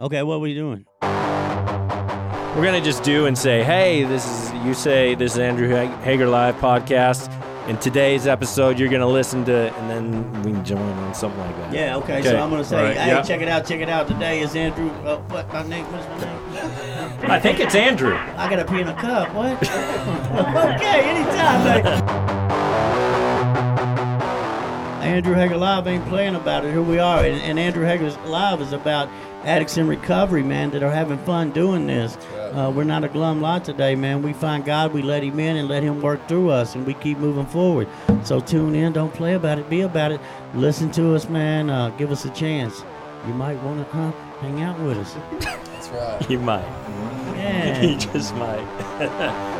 Okay, what are we doing? We're gonna just do and say, hey, this is you say this is Andrew Hager Live podcast. In today's episode, you're gonna listen to, and then we can join on something like that. Yeah, okay, Okay, so I'm gonna say, all right, hey, yeah. check it out, check it out. Today is Andrew. Uh, what my name? What's my name? I think it's Andrew. I gotta pee in a cup. What? okay, anytime, baby. Andrew Hager Live ain't playing about it. Here we are, and, and Andrew Hager Live is about addicts in recovery, man, that are having fun doing this. Uh, we're not a glum lot today, man. We find God, we let Him in, and let Him work through us, and we keep moving forward. So tune in, don't play about it, be about it. Listen to us, man. Uh, give us a chance. You might want to huh, hang out with us. That's right. You might. Yeah. You just might.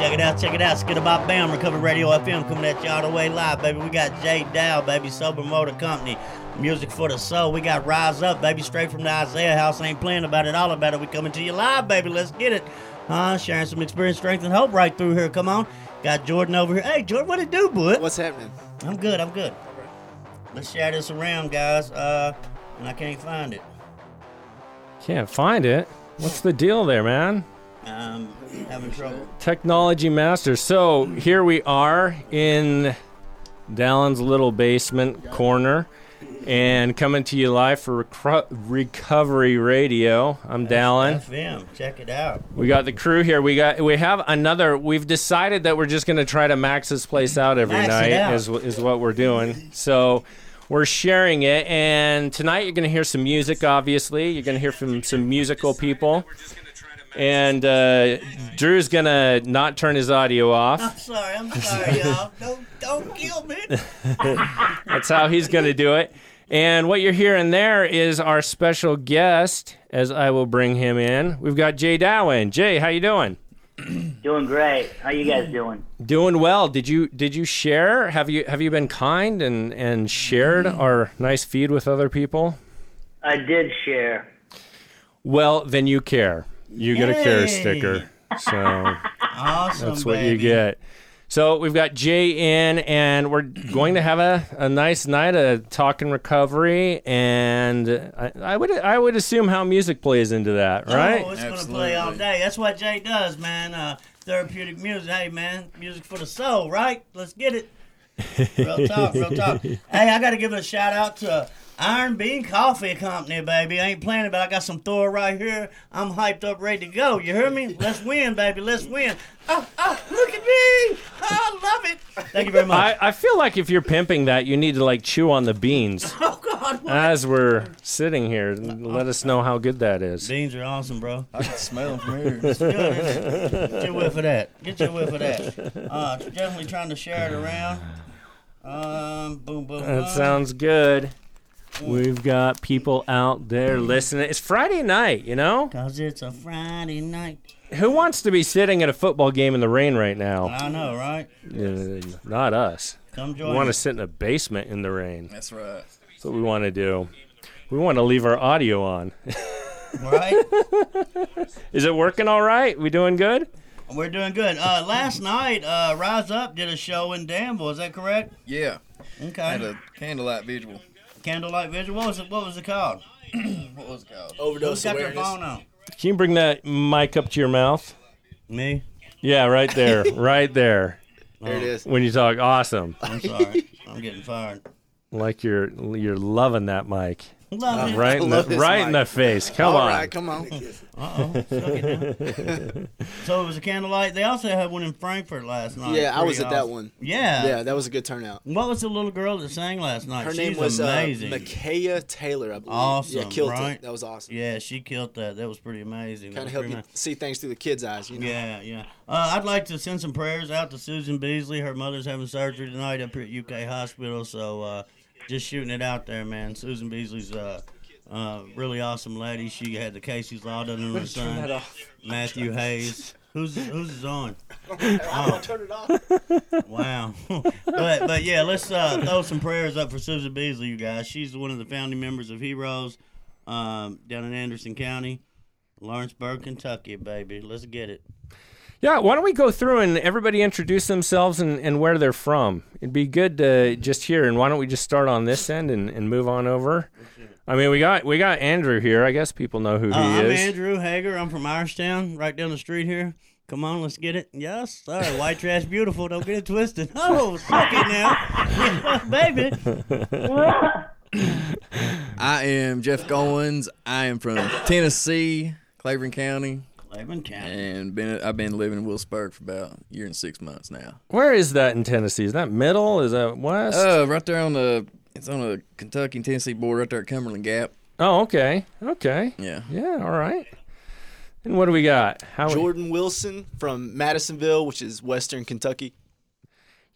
Check it out, check it out. Skid about Bam, Recovery Radio FM coming at you all the way live, baby. We got Jay Dow, baby, Sober Motor Company. Music for the soul. We got Rise Up, baby, straight from the Isaiah House. Ain't playing about it, all about it. We coming to you live, baby. Let's get it. Huh? Sharing some experience, strength, and hope right through here. Come on. Got Jordan over here. Hey, Jordan, what it do, bud? What's happening? I'm good, I'm good. Let's share this around, guys. Uh, and I can't find it. Can't find it. What's the deal there, man? Um, having trouble. Technology master. So here we are in Dallon's little basement corner and coming to you live for Recro- Recovery Radio. I'm Dallon. FM. Check it out. We got the crew here. We got we have another. We've decided that we're just going to try to max this place out every Max it night. out. Is is what we're doing. So we're sharing it, and tonight you're going to hear some music. Obviously, you're going to hear from some musical people. And uh, Drew's gonna not turn his audio off. I'm sorry, I'm sorry, y'all. Don't, don't kill me. That's how he's going to do it. And what you're hearing there is our special guest, as I will bring him in. We've got Jay Dowen. Jay, how you doing? Doing great. How you guys doing? Doing well. Did you did you share? Have you have you been kind and and shared our nice feed with other people? I did share. Well, then you care. You get a care sticker. So Awesome, that's what you get. So we've got Jay in, and we're going to have a, a nice night of talking recovery, and I, I would I would assume how music plays into that, right? Oh, it's gonna play all day. That's what Jay does, man. Uh, therapeutic music. Hey, man, music for the soul, right? Let's get it. Real talk, real talk. Hey, I got to give a shout out to Iron Bean Coffee Company, baby. I ain't playing, but I got some Thor right here. I'm hyped up, ready to go. You hear me? Let's win, baby. Let's win. Oh, oh, look at me. I love it. Thank you very much. I, I feel like if you're pimping that, you need to like chew on the beans oh, God. What? as we're sitting here. Let us know how good that is. Beans are awesome, bro. I can smell them from here. Good, isn't it? Get your whiff of that. Get your whiff of that. Uh, definitely trying to share it around. Um, boom, boom. That boom. sounds good. We've got people out there listening. It's Friday night, you know? Cause it's a Friday night. Who wants to be sitting at a football game in the rain right now? I know, right? Uh, not us. Come We join want to sit in a basement in the rain. That's right. That's what we want to do. We want to leave our audio on. Right? Is it working all right? We doing good? We're doing good. Uh, last night, uh, Rise Up did a show in Danville. Is that correct? Yeah. Okay. Had Okay. a candlelight vigil. Candlelight Vigil. What was it? What was it called? What was it called? Who's Overdose got their awareness. phone on? Can you bring that mic up to your mouth? Me. Yeah, right there. right there. There it is. When you talk awesome. I'm sorry. I'm getting fired. Like you're you're loving that mic. Love it. Right in the love this right in the face. Come All on. right, come on. Uh-oh. Suck it now. so it was a candlelight. They also had one in Frankfort last night. Yeah, I was Pretty at that one. Yeah. Yeah, that was a good turnout. What was the little girl that sang last night? Her She's name was uh, amazing. Micaiah Taylor, I believe. Awesome, Yeah, killed right? it. That was awesome. yeah, she killed that. That was pretty amazing. Kind of help pretty you ma- see things through the kids' eyes, you know. Yeah, yeah. Uh, I'd like to send some prayers out to Susan Beasley. Her mother's having surgery tonight up here at UK Hospital. So uh, just shooting it out there, man. Susan Beasley's uh, uh, really awesome lady. She had the Casey's Law done on her son, Matthew Hayes. Who's who's is on? Oh, Turn it off. wow. but but yeah, let's uh, throw some prayers up for Susan Beasley, you guys. She's one of the founding members of Heroes um, down in Anderson County, Lawrenceburg, Kentucky, baby. Let's get it. Yeah, why don't we go through and everybody introduce themselves and, and where they're from? It'd be good to just hear. And why don't we just start on this end and, and move on over? I mean, we got we got Andrew here. I guess people know who Uh, he I'm is. Andrew Hager. I'm from Irishtown, right down the street here. Come on, let's get it. Yes, sir. White trash, beautiful. Don't get it twisted. Oh, suck it now, baby. I am Jeff Goins. I am from Tennessee, Cleveland County, Cleveland County. and been I've been living in Willisburg for about a year and six months now. Where is that in Tennessee? Is that middle? Is that west? Uh, right there on the it's on the Kentucky and Tennessee border, right there at Cumberland Gap. oh, okay, okay, Yeah. yeah, all right. And what do we got? How Jordan Wilson from Madisonville, which is Western Kentucky.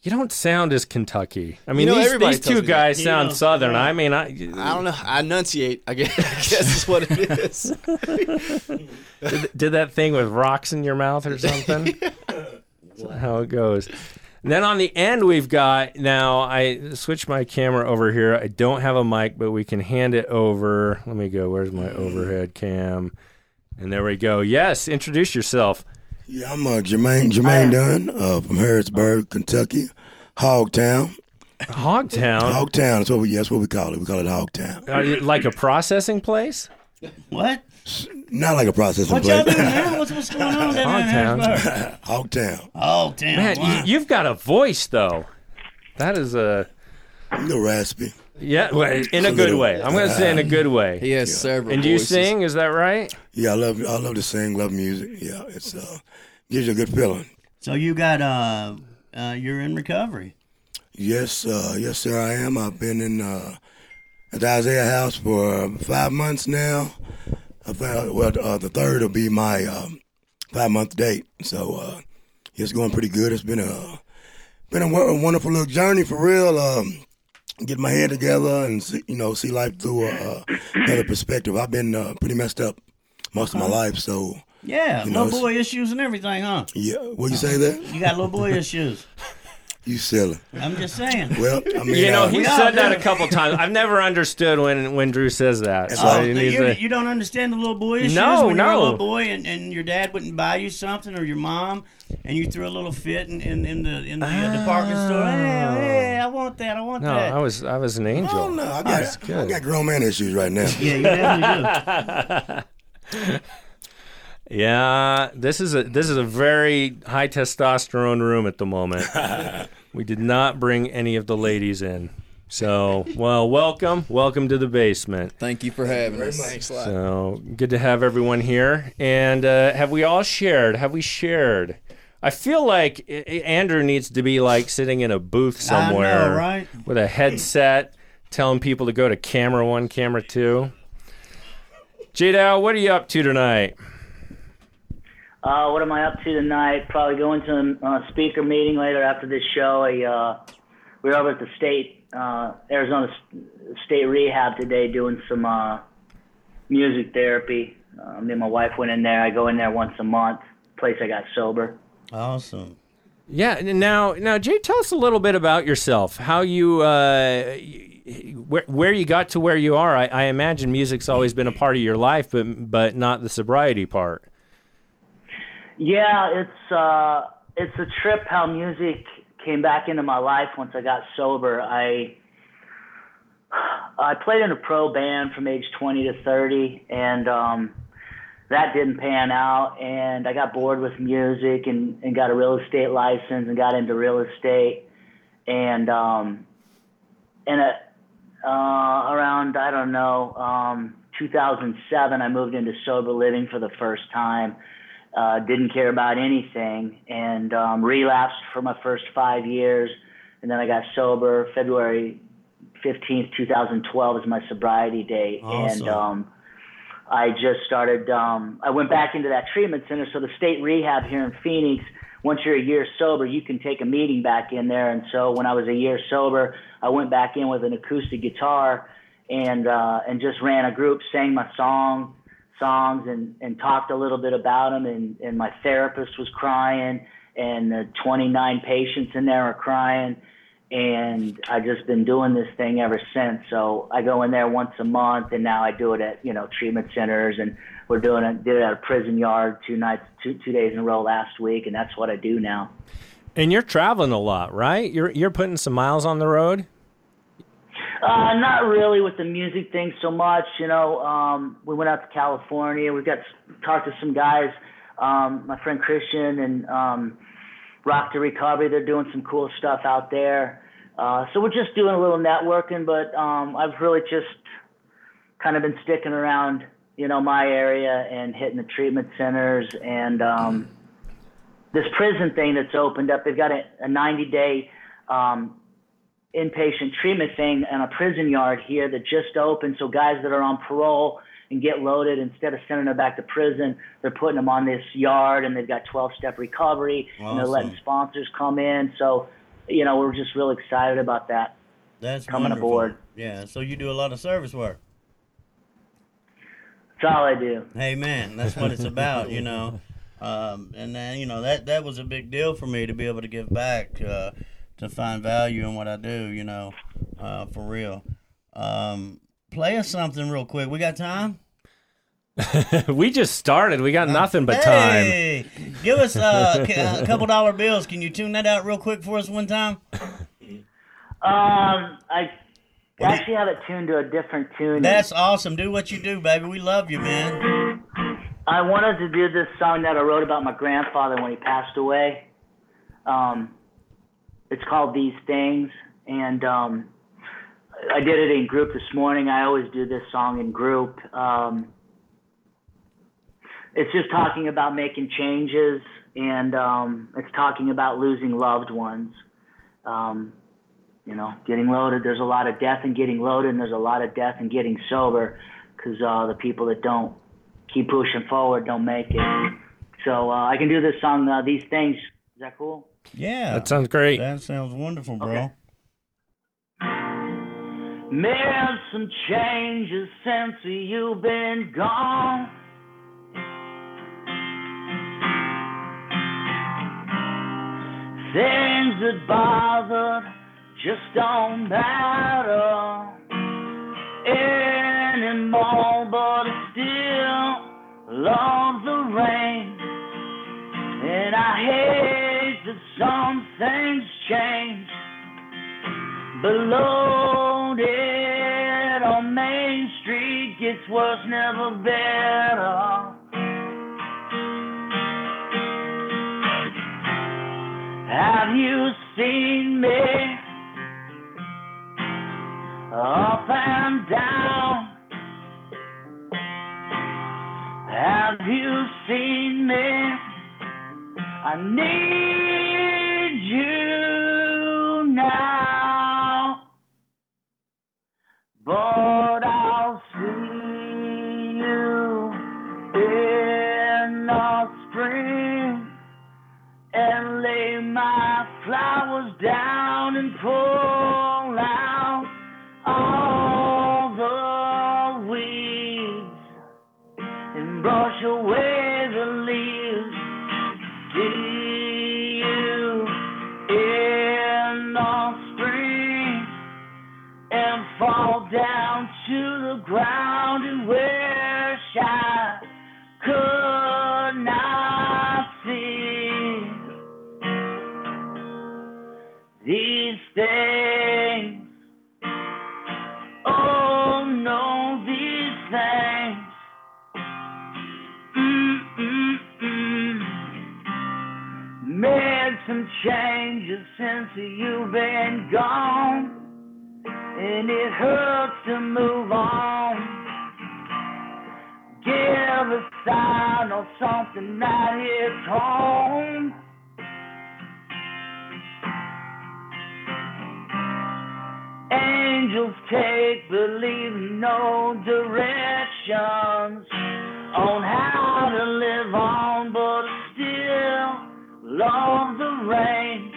You don't sound as Kentucky. I mean, know, these, everybody these tells two me that. guys You sound know, southern. right. I mean, I, I don't know. I enunciate. I guess, I guess is what it is. did, did that thing with rocks in your mouth or something. That's how it goes. And then on the end, we've got now. I switched my camera over here. I don't have a mic, but we can hand it over. Let me go. Where's my overhead cam? And there we go. Yes, introduce yourself. Yeah, I'm uh, Germaine Germaine Dunn uh, from Harrodsburg, Kentucky, Hogtown. Hogtown, Hogtown is what we that's what we call it. We call it Hogtown. Are you like a processing place. What? Not like a processing What y'all place. doing now? What's, what's going on down there in Hogtown. Harrodsburg? Hogtown. Oh, damn. Man, wow. you, you've got a voice though. That is a A little raspy. Yeah, well, in a good way. I'm going to say in a good way. He has several. And do you voices. sing? Is that right? Yeah, I love I love to sing, love music. Yeah, it's uh gives you a good feeling. So you got, uh, uh, you're in recovery. Yes, uh, yes, sir, I am. I've been in uh, at the Isaiah House for uh, five months now. I found, well, uh, the third will be my um, five month date. So uh, it's going pretty good. It's been a been a, a wonderful little journey for real. Um, get my head together and see, you know see life through a, uh, another perspective. I've been uh, pretty messed up most of my life. So Yeah, You know, little boy issues and everything, huh? yeah, what you say there? You got little boy issues. You silly. I'm just saying. Well, I mean, You know, uh, he We said that a couple times. I've never understood when when Drew says that. So Oh, you, to- you don't understand the little boy issues No, when you're a no. little boy and, and your dad wouldn't buy you something or your mom and you threw a little fit in, in, in the in the uh, department store. Hey, hey, I want that. I want no, that. I was I was an angel. Oh no, I got I good. got grown man issues right now. yeah, you definitely do. Yeah, this is a this is a very high testosterone room at the moment. we did not bring any of the ladies in. So, well, welcome, welcome to the basement. Thank you for having us. Thanks a lot. So good to have everyone here. And uh, have we all shared? Have we shared? I feel like I- I- Andrew needs to be like sitting in a booth somewhere know, right? with a headset, telling people to go to camera one, camera two. J Dow, what are you up to tonight? Uh, what am I up to tonight? Probably going to a uh, speaker meeting later after this show. I, uh, we were over at the state, uh, Arizona State Rehab today doing some uh, music therapy. Uh, me and my wife went in there. I go in there once a month. Place I got sober. Awesome. Yeah. Now, now, Jay, tell us a little bit about yourself. How you, uh, where, where you got to where you are. I, I imagine music's always been a part of your life, but but not the sobriety part. Yeah, it's uh, it's a trip how music came back into my life once I got sober. I I played in a pro band from age 20 to 30, and um, that didn't pan out. And I got bored with music and, and got a real estate license and got into real estate. And um, and uh, uh, around I don't know um, 2007, I moved into sober living for the first time uh, didn't care about anything and um, relapsed for my first five years. And then I got sober February 15th, 2012 is my sobriety date. Awesome. And um, I just started, um, I went back into that treatment center. So the state rehab here in Phoenix, once you're a year sober, you can take a meeting back in there. And so when I was a year sober, I went back in with an acoustic guitar and, uh, and just ran a group, sang my song, songs and, and talked a little bit about them. And, and my therapist was crying, and the 29 patients in there are crying. and I've just been doing this thing ever since. So I go in there once a month, and now I do it at you know treatment centers, and we're doing it did it at a prison yard two nights, two two days in a row last week, and that's what I do now. And you're traveling a lot, right? You're you're putting some miles on the road. Uh, not really with the music thing so much. You know, um, we went out to California. We got talked to some guys. Um, my friend Christian and um, Rock to Recovery. They're doing some cool stuff out there. Uh, so we're just doing a little networking, but um, I've really just kind of been sticking around, you know, my area and hitting the treatment centers and um, this prison thing that's opened up. They've got a, a 90 day um, inpatient treatment thing in a prison yard here that just opened. So guys that are on parole and get loaded instead of sending them back to prison, they're putting them on this yard and they've got 12 step recovery and they're letting sponsors come in. So, you know, we're just really excited about that. That's Coming wonderful. aboard. Yeah. So you do a lot of service work. That's all I do. Hey man, that's what it's about, you know. Um, and then you know that that was a big deal for me to be able to give back, uh, to find value in what I do, you know, uh, for real. Um, play us something real quick. We got time? we just started. We got nothing but time. Hey, give us uh, a couple dollar bills. Can you tune that out real quick for us one time? Um, I actually have it tuned to a different tune. That's awesome. Do what you do, baby. We love you, man. I wanted to do this song that I wrote about my grandfather when he passed away. Um, it's called These Things, and um, I did it in group this morning. I always do this song in group. Um, it's just talking about making changes, and um, it's talking about losing loved ones. Um, you know, getting loaded. There's a lot of death in getting loaded, and there's a lot of death in getting sober, because uh, the people that don't keep pushing forward don't make it. So uh, I can do this song, uh, These Things. Is that cool? Yeah. That sounds great. That sounds wonderful, bro. Okay. Made some changes since you've been gone. Things that bothered just don't matter anymore, but I still love the rain. And I hate that some things change. But loaded on Main Street gets worse, never better. Have you seen me up and down? Have you seen me? I need wish I could not see these things. Oh no, these things. Made some changes since you've been gone, and it hurts to move on. Give a sign or something that hits home. Angels take believe no directions on how to live on, but still love the rain.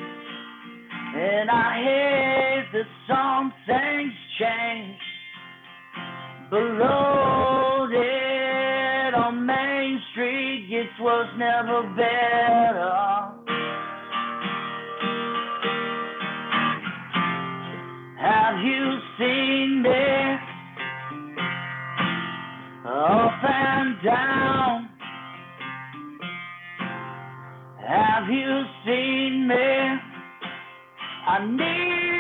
And I hate that some things change. On Main Street was never better. Have you seen me up and down? Have you seen me? I need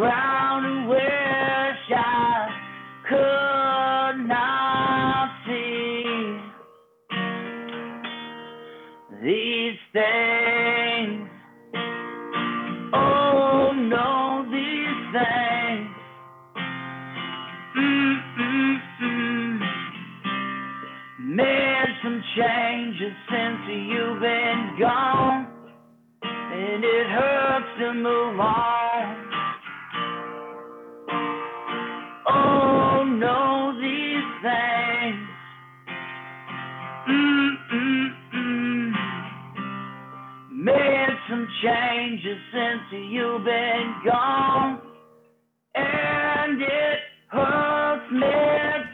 ground and wish I could not see these things. Oh no, these things. Mm-mm-mm. Made some changes since you've been gone, and it hurts to move on. Changes since you've been gone, and it hurts me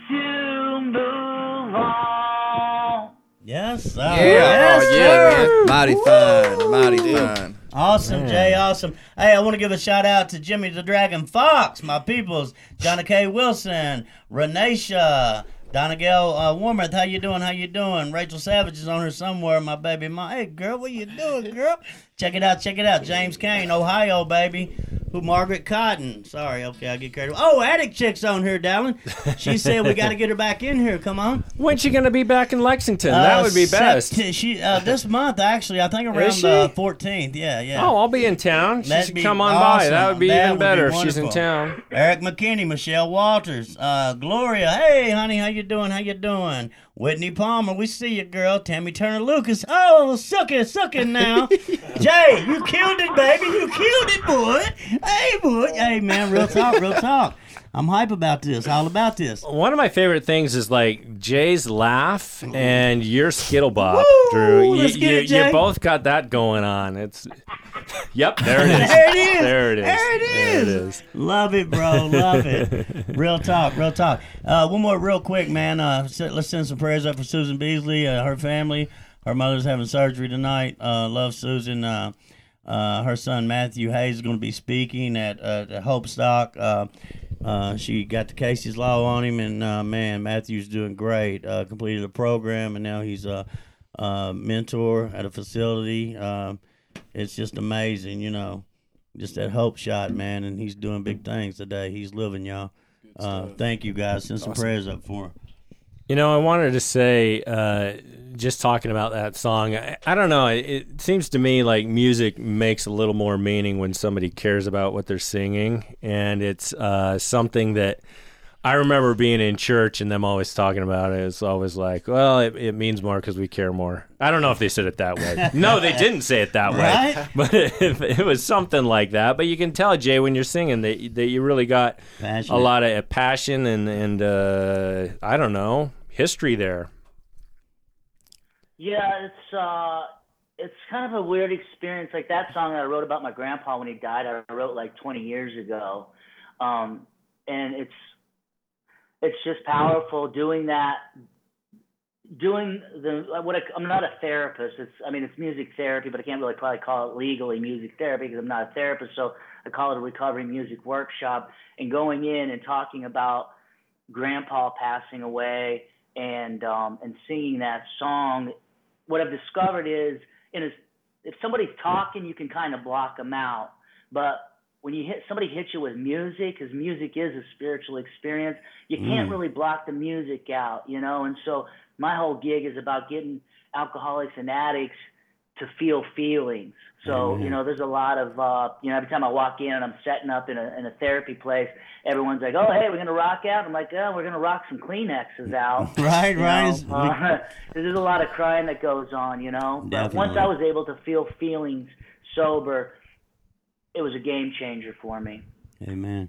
to move on. Yes, sir. Yeah, Yes, oh, yeah, man. Mighty fine, mighty fine. Awesome, Jay. Awesome. Hey, I want to give a shout out to Jimmy the Dragon Fox, my peoples, Johnny K. Wilson, Renisha, Donagale uh, Warmouth. How you doing? How you doing? Rachel Savage is on her somewhere. My baby, my hey girl, what you doing, girl? Check it out. Check it out. James Kane, Ohio, baby. Who Margaret Cotton? Sorry, okay, I get carried away. Oh, Attic Chick's on here, darling. She said we got to get her back in here. Come on. When's she gonna be back in Lexington? that Uh, would be best. Sept- she uh, this month actually. I think around the 14th. Yeah, yeah. Oh, I'll be in town. She That'd should come on by. That would be That even would be better if she's in town. Eric McKinney, Michelle Walters, uh, Gloria. Hey, honey, how you doing? How you doing? Whitney Palmer, we see you, girl. Tammy Turner Lucas. Oh, suck it, suck it now. Jay, you killed it, baby. You killed it, boy. Hey, boy. Hey, man, real talk, real talk. I'm hype about this. All about this. One of my favorite things is like Jay's laugh and your skittlebop, Woo! Drew. You, Let's get you, it, Jay. you both got that going on. It's Yep, there it is. There it is. There it is. There it There it is. is. Love it, bro. Love it. Real talk. Real talk. Uh, one more, real quick, man. Uh, let's send some prayers up for Susan Beasley, uh, her family. Her mother's having surgery tonight. Uh, love Susan. Uh, uh, her son Matthew Hayes is going to be speaking at, uh, at Hope Stock. Uh, uh, she got the Casey's Law on him, and uh, man, Matthew's doing great. Uh, completed a program, and now he's a, a mentor at a facility. Um it's just amazing, you know. Just that hope shot, man, and he's doing big things today. He's living, y'all. Uh, thank you guys. Send some prayers up for him. You know, I wanted to say, uh, just talking about that song, I, I don't know. It, it seems to me like music makes a little more meaning when somebody cares about what they're singing. And it's uh, something that I remember being in church and them always talking about it. It's always like, well, it, it means more because we care more. I don't know if they said it that way. no, they didn't say it that way. Right? But it, it was something like that. But you can tell, Jay, when you're singing that, that you really got Passionate. a lot of passion and and uh, I don't know history there. Yeah, it's uh, it's kind of a weird experience. Like that song that I wrote about my grandpa when he died, I wrote like 20 years ago, um, and it's it's just powerful doing that. Doing the what I, I'm not a therapist. It's I mean it's music therapy, but I can't really probably call it legally music therapy because I'm not a therapist. So I call it a recovery music workshop. And going in and talking about grandpa passing away and um, and singing that song what I've discovered is in a, if somebody's talking, you can kind of block them out. But when you hit somebody hits you with music, because music is a spiritual experience, you can't really block the music out, you know. And so my whole gig is about getting alcoholics and addicts to feel feelings. So you know, there's a lot of uh, you know every time I walk in and I'm setting up in a in a therapy place, everyone's like, "Oh, hey, we're gonna rock out." I'm like, "Oh, we're gonna rock some Kleenexes out." Right, You right. uh, there's a lot of crying that goes on, you know. But once I was able to feel feelings sober, it was a game changer for me. Amen.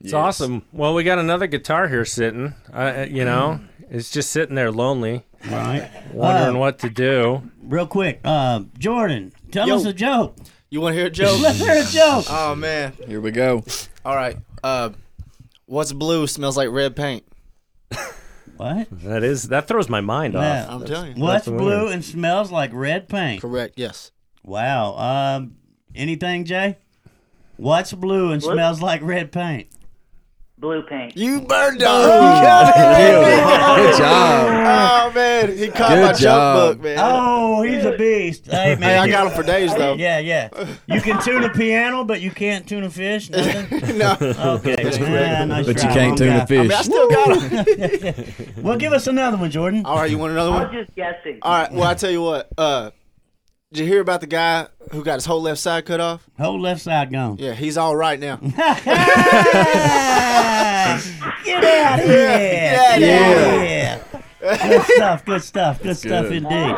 It's awesome. Well, we got another guitar here sitting. Uh, you know, it's just sitting there lonely, Right. wondering Uh, what to do. Real quick, uh, Jordan, tell Yo. us a joke. You want to hear a joke? Let's hear a joke. oh man. Here we go. All right. Uh, what's blue smells like red paint? what? That is that throws my mind off. I'm telling you. What's blue weird. and smells like red paint? Correct. Yes. Wow. Um, anything, Jay? What's blue and What? smells like red paint? Blue paint. You bird dog. Good job. Oh man, he caught Good my job. joke book, man. Oh, he's a beast. Hey, man. Hey, I got him for days though. Yeah, yeah. You can tune a piano, but you can't tune a fish. Nothing? no. Okay. Yeah, nice But you can't tune guy. a fish. I mean, I still got him. Well, give us another one, Jordan. All right, you want another one? I'm just guessing. All right. Well, I tell you what. Uh, did you hear about the guy who got his whole left side cut off? Whole left side gone. Yeah, he's all right now. Get out of here! Yeah, Get out of here! Good stuff. Good stuff. Good stuff good. indeed.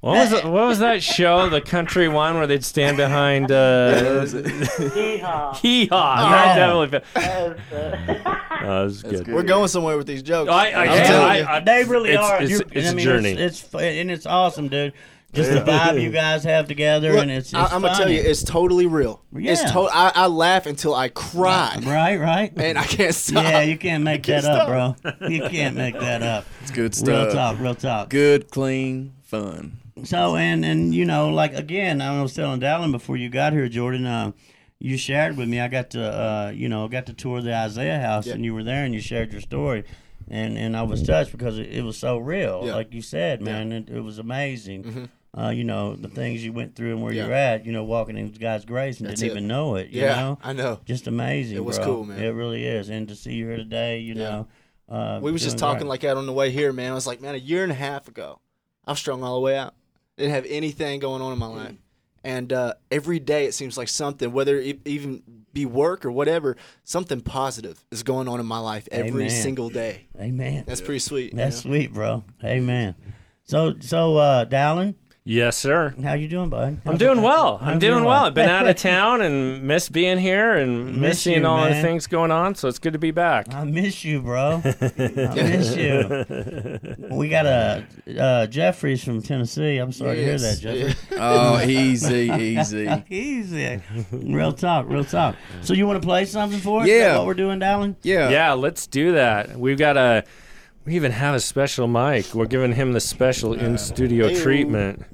What was it, what was that show, the country one, where they'd stand behind uh, Hee-haw. Hee Haw? That definitely. That's, uh, Oh, that was good. We're going somewhere with these jokes. I, I, I'm I, telling I, you. I- They really it's, are. It's, You're- it's I a mean, journey. It's, it's and it's awesome, dude. Just the vibe you guys have together, Look, and it's. it's I, am gonna tell you, it's totally real. It's Yeah. to- I, I laugh until I cry, Right, right. and I can't stop. Yeah, you can't make that can't up, bro. You can't make that up. It's good stuff. Real talk, real talk. Good, clean, fun. So and and you know, like again, I was telling Dallin before you got here, Jordan. Uh, you shared with me. I got to, uh, you know, got to tour the Isaiah House, Yeah. and you were there, and you shared your story, and and I was touched because it, it was so real, Yeah. like you said, man. It, it was amazing. Uh, you know, the things you went through and where Yeah. you're at. You know, walking in God's grace and That's didn't it. even know it. You yeah, know, I know. just amazing. It was bro. cool, man. It really is, and to see you here today, you Yeah. know. Uh, We was just talking great. like that on the way here, man. I was like, man, a year and a half ago, I was strung all the way out. Didn't have anything going on in my life, and uh, every day it seems like something, whether it even be work or whatever, something positive is going on in my life every Amen. single day. Amen. That's pretty sweet. That's you know? sweet, bro. Amen. So, so, uh, Dallin, yes, sir. how you doing, bud? I'm doing well. I'm doing well. I've been out of town. town and miss being here and miss, Miss seeing you, all the things going on. So it's good to be back. I miss you, bro. I miss you. We got a uh, Jeffries from Tennessee. I'm sorry to hear that, Yes. Jeffrey. Oh, easy, easy. Easy. Real talk, real talk. So you want to play something for us? Yeah. what we're doing, Dallin? Yeah. Yeah, let's do that. We've got a. We even have a special mic. We're giving him the special in studio Hey-o. treatment.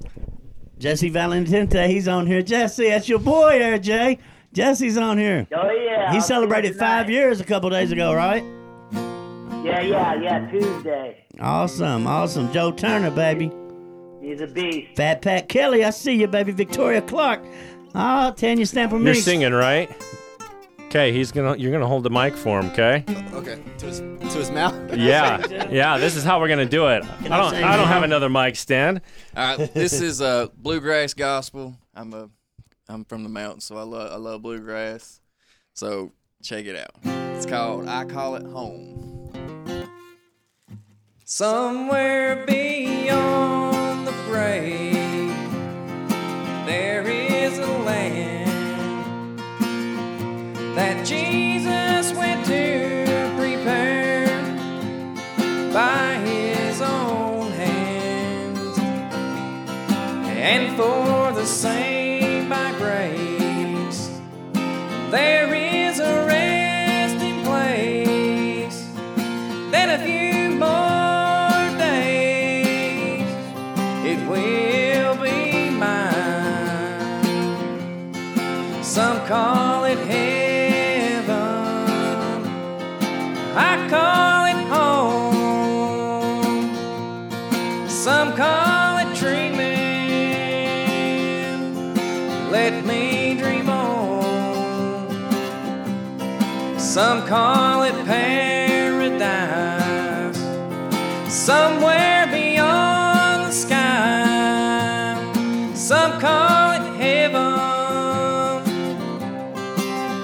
Jesse Valentinte, he's on here. Jesse, that's your boy there, Jay. Jesse's on here. oh yeah. He I'll celebrated see you tonight. five years a couple days ago, right? Yeah, yeah, yeah. Tuesday. Awesome, awesome. Joe Turner, baby. He's a beast. Fat Pat Kelly, I see you, baby. Victoria Clark. Oh, Tanya Stamper You're Meeks. singing, right? Okay, he's gonna. You're gonna hold the mic for him. Okay. Okay, to his to his mouth. Yeah, yeah. This is how we're gonna do it. I I don't. sing I don't have another mic stand. All right, this is uh, bluegrass gospel. I'm a, I'm from the mountains, so I love I love bluegrass. So check it out. It's called I Call It Home. Somewhere beyond the grave, there is that Jesus went to prepare by his own hands. And for the same by grace there is a resting place then a few more days it will be mine. Some call Some call it paradise. Somewhere beyond the sky. Some call it heaven.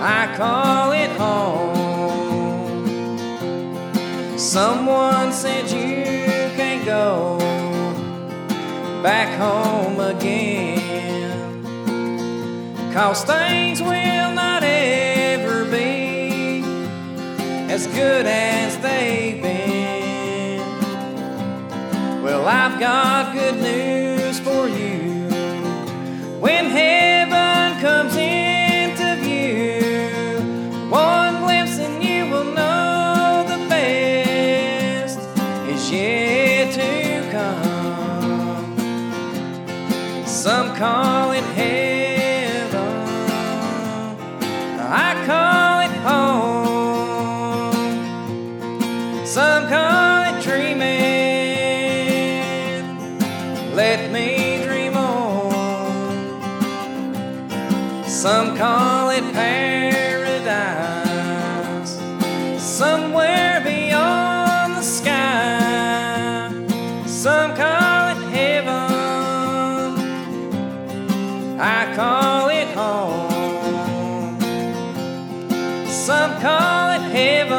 I call it home. Someone said you can't go back home again. Cause things will as good as they've been. Well, I've got good news for you. When heaven comes into view, one glimpse and you will know the best is yet to come. Some call call it paradise. Somewhere beyond the sky. Some call it heaven. I call it home. Some call it heaven.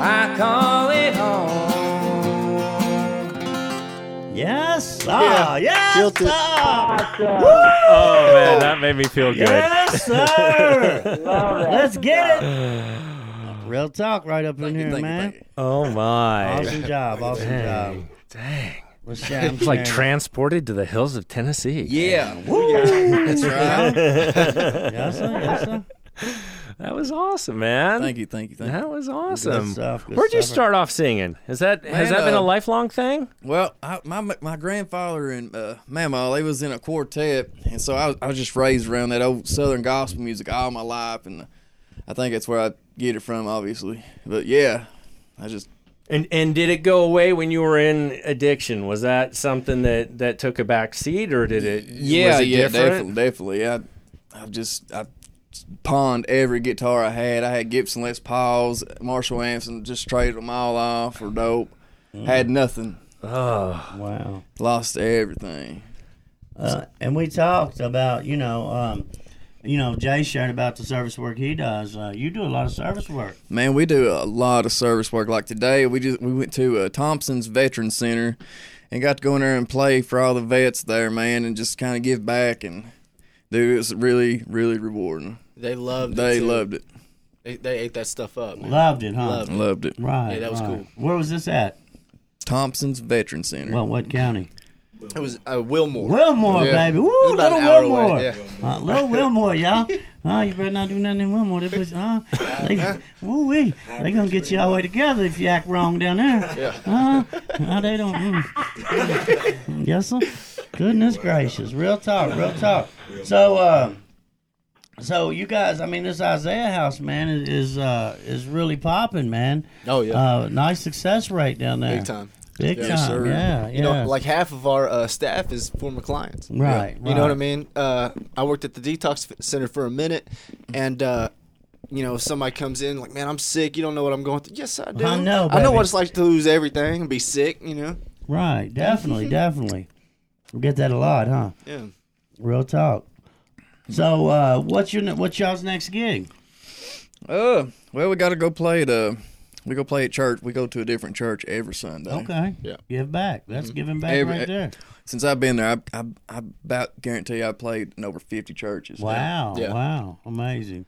I call it home. Yes, sir. yeah. Ah, Killed it. sir. Oh man, that oh. made me feel good. Yes, sir. Let's get it. Real talk right up in you, here, thank you, man. thank you. Oh my. Awesome job. Awesome job. Dang. Dang. Let's share. It's like transported to the hills of Tennessee. Yeah, that's right. Yes, sir. Yes, sir. That was awesome, man. Thank you, thank you, thank you. That was Good awesome. stuff. Good Where'd you stuff. start off singing? Is that has Man, that been a uh, lifelong thing? Well, I, my my grandfather and uh, Mama, they was in a quartet, and so I was, I was just raised around that old Southern gospel music all my life, and I think that's where I get it from, obviously. But yeah, I just And and did it go away when you were in addiction? Was that something that that took a back seat, or did it? yeah was it yeah different? definitely definitely. I I just I pawned every guitar I had. I had Gibson Les Pauls, Marshall amps, and just traded them all off for dope. Had nothing, Oh, Wow. lost everything. Uh, and we talked about, you know, um, you know, Jay shared about the service work he does. Uh, you do a lot of service work. Man, we do a lot of service work. Like today, we just we went to uh, Thompson's Veteran Center and got to go in there and play for all the vets there, man, and just kind of give back. And dude, it was really, really rewarding. They loved it. They too. loved it. They, they ate that stuff up. man. Loved it, huh? Loved Loved it. Right. Yeah, that was right. cool. Where was this at? Thompson's Veteran Center. Well, what county? It was uh, Wilmore. Wilmore, Yeah. baby. It Woo, little Wilmore. away, Uh, little Wilmore, y'all. Uh, you better not do nothing in Wilmore. They, put, uh, they, woo wee. They gonna get you all the way together if you act wrong down there. Yeah. Uh, uh, they don't. Mm, yes, sir. Goodness gracious. Real talk. Real talk. So, uh, so you guys, I mean, this Isaiah House, man, is is, uh, is really popping, man. Oh yeah, Uh, nice success rate down there. big time. Big Yes, time. sir. Yeah, yeah. You know, like half of our uh, staff is former clients. right, You know what I mean? Uh, I worked at the detox center for a minute, and uh, you know, somebody comes in like, "Man, I'm sick. You don't know what I'm going through." Yes, I do. I know, I know what it's like to lose everything and be sick. You know? Right, definitely, definitely. We get that a lot, huh? Yeah. Real talk. So, uh, what's your what's y'all's next gig? Uh, well, we got to go play at uh, we go play at church. We go to a different church every Sunday. Okay, Yeah. give back. That's giving back Every- right there. Since I've been there, I I, I about guarantee I've played in over fifty churches. Wow, Yeah. wow, amazing,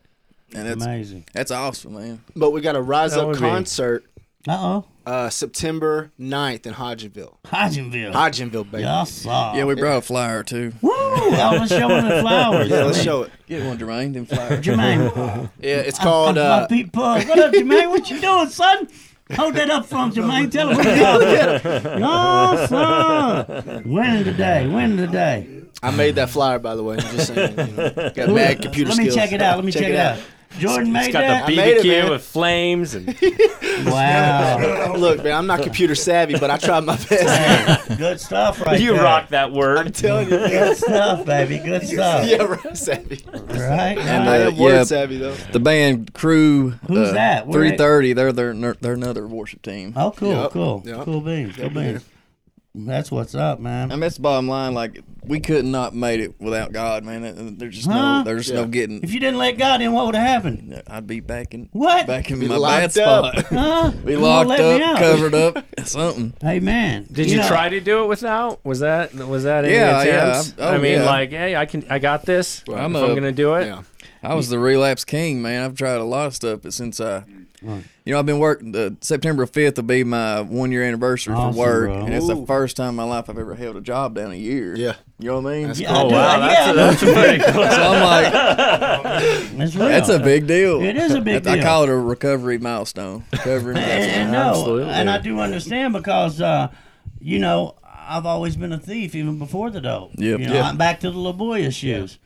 and that's amazing. that's awesome, man. But we got a Rise That Up would be- concert Uh oh, uh, September 9th in Hodgenville. Hodgenville. Hodgenville, baby. Y'all saw. Yeah, we brought a flyer too. Woo! Y'all was showing the flowers. Yeah, let's show it. Get one, Germaine. Them flowers. Germaine. Yeah, it's called. I'm, Uh, I'm Pete Pug. What up, Germaine? What you doing, son? Hold that up from Germaine. Tell him what you doing. No, son. Winning today. Winning today. I made that flyer, by the way. I'm Just saying. You know, got mad computer Let me check it out. Let me check, it out. Jordan made It's got that. the I made it, BBQ man. with flames and Wow. Look, man, I'm not computer savvy, but I tried my best. Good stuff right you there. rock that word. I'm word. telling you. Good stuff, baby. Good stuff. Yeah, right, savvy. Right? And I am word yeah. savvy though. The band crew. Who's uh, that? Where they- Three thirty. They're they're they're another worship team. Oh, cool, Yep, cool. yep. Cool beans. Cool Yep, beans. That's what's up, man. I mean, that's the bottom line. Like we could not made it without God, man. There's just Huh? no, there's no getting. If you didn't let God in, what would have happened? I'd be back in What? back in Be my locked bad up. spot. Huh? be You won't locked let me up, out. covered up, something. Hey, man. Did you, know- try to do it without? Was that was that any Yeah, yeah. attempts? Oh, I mean, yeah. like, hey, I can, I got this. I'm if a- I'm gonna do it. Yeah. I was the relapse king, man. I've tried a lot of stuff, but since I, you know, I've been working. The September fifth will be my one year anniversary Awesome, for work, bro. and it's the first time in my life I've ever held a job down a year. Yeah. you know what I mean. That's Yeah, Oh I do. wow, that's, yeah, a, that's a pretty cool. so I'm like, That's real. that's a big deal. It is a big I deal. call it a recovery milestone. Recovery and, milestone. and no, Absolutely. and I do understand because, uh, you know, I've always been a thief even before the dope. Yep. You know, Yeah. I'm back to the Laboya shoes.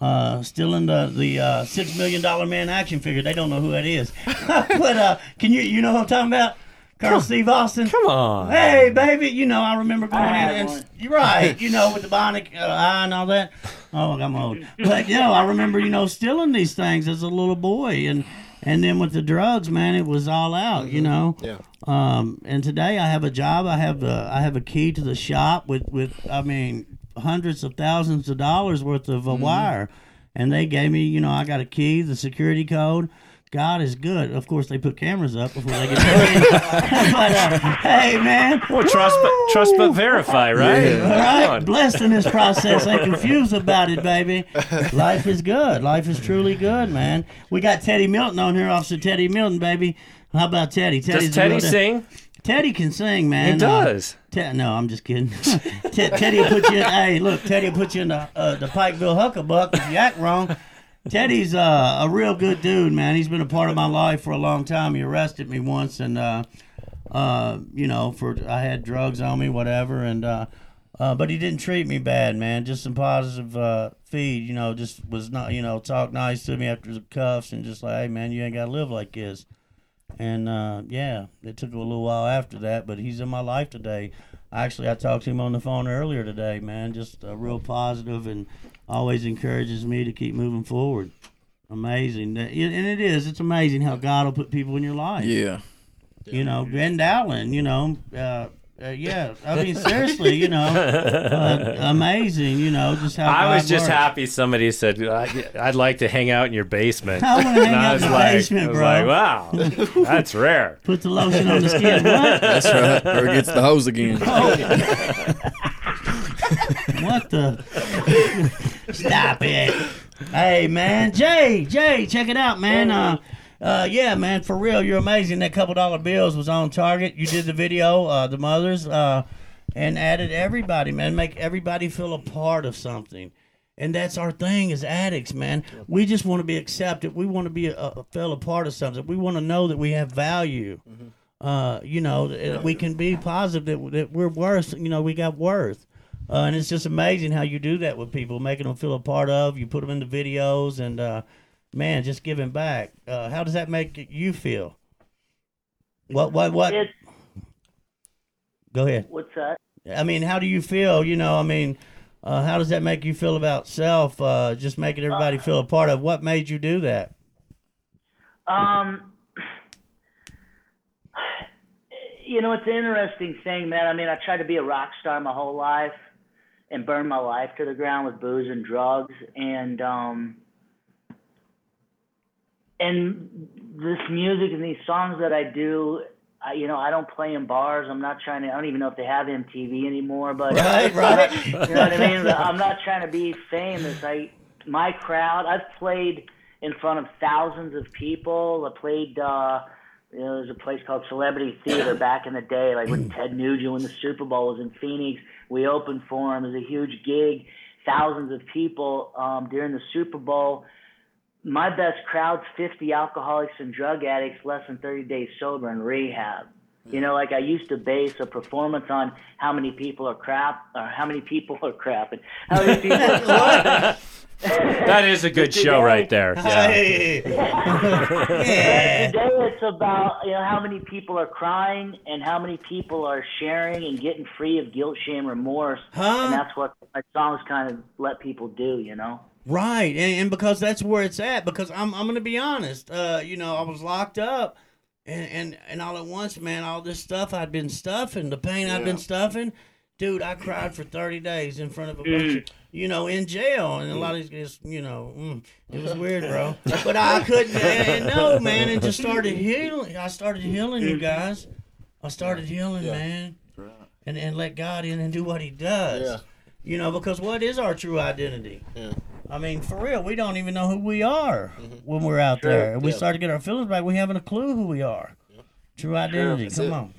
Uh, still in the the uh, six million dollar man action figure. They don't know who that is, but uh, can you you know who I'm talking about? Colonel Steve Austin. Come on. Hey, baby, you know, I remember going I in and you're right, you know, with the bionic uh, eye and all that. Oh, I'm old, but you know, I remember, you know, stealing these things as a little boy, and and then with the drugs, man, it was all out, you know. Yeah. Um, and today I have a job. I have a I have a key to the shop with with I mean hundreds of thousands of dollars worth of uh, wire, and they gave me, you know, I got a key, the security code. God is good. Of course, they put cameras up before they get in. but uh, hey, man, Well, trust but trust but verify, right? all Come right, blessed in this process. Ain't confused about it, baby. Life is good. Life is truly good, man. We got Teddy Milton on here, Officer Teddy Milton, baby. How about Teddy? Teddy's Does Teddy real- sing? Teddy can sing, man. He Uh, does. Te- no, I'm just kidding. Te- Teddy will put you in. Hey, look, Teddy will put you in the uh, the Pikeville Huckabuck if you act wrong. Teddy's uh, a real good dude, man. He's been a part of my life for a long time. He arrested me once, and uh, uh, you know, for I had drugs on me, whatever, and uh, uh, but he didn't treat me bad, man. Just some positive uh, feed, you know. Just was not, you know, talk nice to me after the cuffs, and just like, hey, man, you ain't gotta live like this. And uh, yeah, it took a little while after that, but he's in my life today. Actually, I talked to him on the phone earlier today, man. Just uh, real positive and always encourages me to keep moving forward. Amazing, and it is. It's amazing how God will put people in your life. Yeah. You know, Ben Dowling. You know, uh, uh, yeah. I mean, seriously, you know, uh, amazing. You know, just how I was just works. happy somebody said "I- I'd like to hang out in your basement. I wanna hang And out in was the like, basement, bro. like, wow, that's rare. Put the lotion on the skin. What? That's right. or it gets the hose again. What the? Stop it. Hey, man. Jay, Jay, check it out, man. Uh, uh, yeah, man, for real, you're amazing. That couple dollar bills was on target. You did the video, uh, the mothers, uh, and added everybody, man. Make everybody feel a part of something. And that's our thing as addicts, man. We just want to be accepted. We want to be a, a feel a part of something. We want to know that we have value. Uh, you know, that we can be positive that, that we're worth. You know, we got worth. Uh, and it's just amazing how you do that with people, making them feel a part of. You put them in the videos, and uh, man, just giving back. Uh, how does that make you feel? What? What? What? Go ahead. what's that? I mean, how do you feel? You know, I mean, uh, how does that make you feel about self? Uh, just making everybody feel a part of. What made you do that? Um, you know, it's an interesting thing, man. I mean, I tried to be a rock star my whole life and burn my life to the ground with booze and drugs, and um, and this music and these songs that I do. I, you know, I don't play in bars. I'm not trying to. I don't even know if they have MTV anymore. But Right, right. you know what I mean. I'm not trying to be famous. I my crowd. I've played in front of thousands of people. I played. uh you know, there's a place called Celebrity Theater back in the day, like when Ted Nugent, when the Super Bowl was in Phoenix, we opened for him. It was a huge gig, thousands of people um, during the Super Bowl. My best crowd's 50 alcoholics and drug addicts, less than 30 days sober in rehab. You know, like I used to base a performance on how many people are crap, or how many people are crap, and how many people are That is a good show right there. Yeah. Hey. Today it's about you know how many people are crying and how many people are sharing and getting free of guilt, shame, remorse, Huh? and that's what my songs kind of let people do. You know. Right, and, and because that's where it's at. Because I'm I'm gonna be honest. Uh, you know, I was locked up, and and and all at once, man, all this stuff I'd been stuffing, the pain I'd been stuffing, Dude, I cried for 30 days in front of a bunch of, you know, in jail. And a lot of these guys, you know, mm, it was weird, bro. But I couldn't, and, no, man, and just started healing. I started healing, you guys. I started healing, man. And, and let God in and do what He does. Yeah. You know, because what is our true identity? Yeah. I mean, for real, we don't even know who we are mm-hmm. when we're out there. And we start to get our feelings back. We haven't a clue who we are. True identity. That's Come it. on.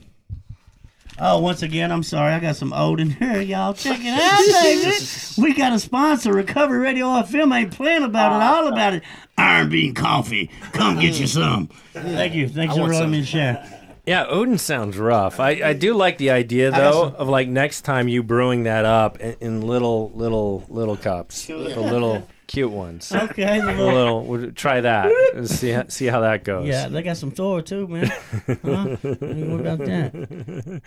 Oh, once again, I'm sorry. I got some old in here. Y'all check it out, baby. We got a sponsor, Recovery Radio FM. Ain't playing about it, all about it. Iron Bean Coffee. Come get you some. Thank you. Thanks for letting me share. Yeah, Odin sounds rough. I, I do like the idea though some- of like next time you brewing that up in, in little little little cups, the little cute ones. Okay. the A little- little, we'll try that. and See how, see how that goes. yeah, they got some Thor too, man. Huh? What about that?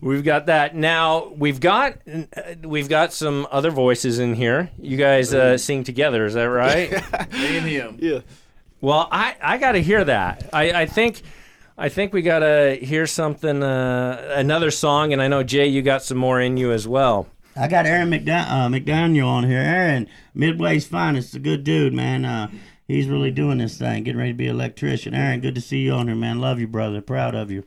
We've got that now. We've got uh, we've got some other voices in here. You guys uh, sing together, is that right? Me and him. Yeah. well, I I got to hear that. I I think. I think we gotta hear something, uh, another song, and I know Jay, you got some more in you as well. I got Aaron McDon- uh, McDaniel on here. Aaron, Midway's finest, a good dude, man. Uh, he's really doing this thing, getting ready to be an electrician. Aaron, good to see you on here, man. Love you, brother. Proud of you.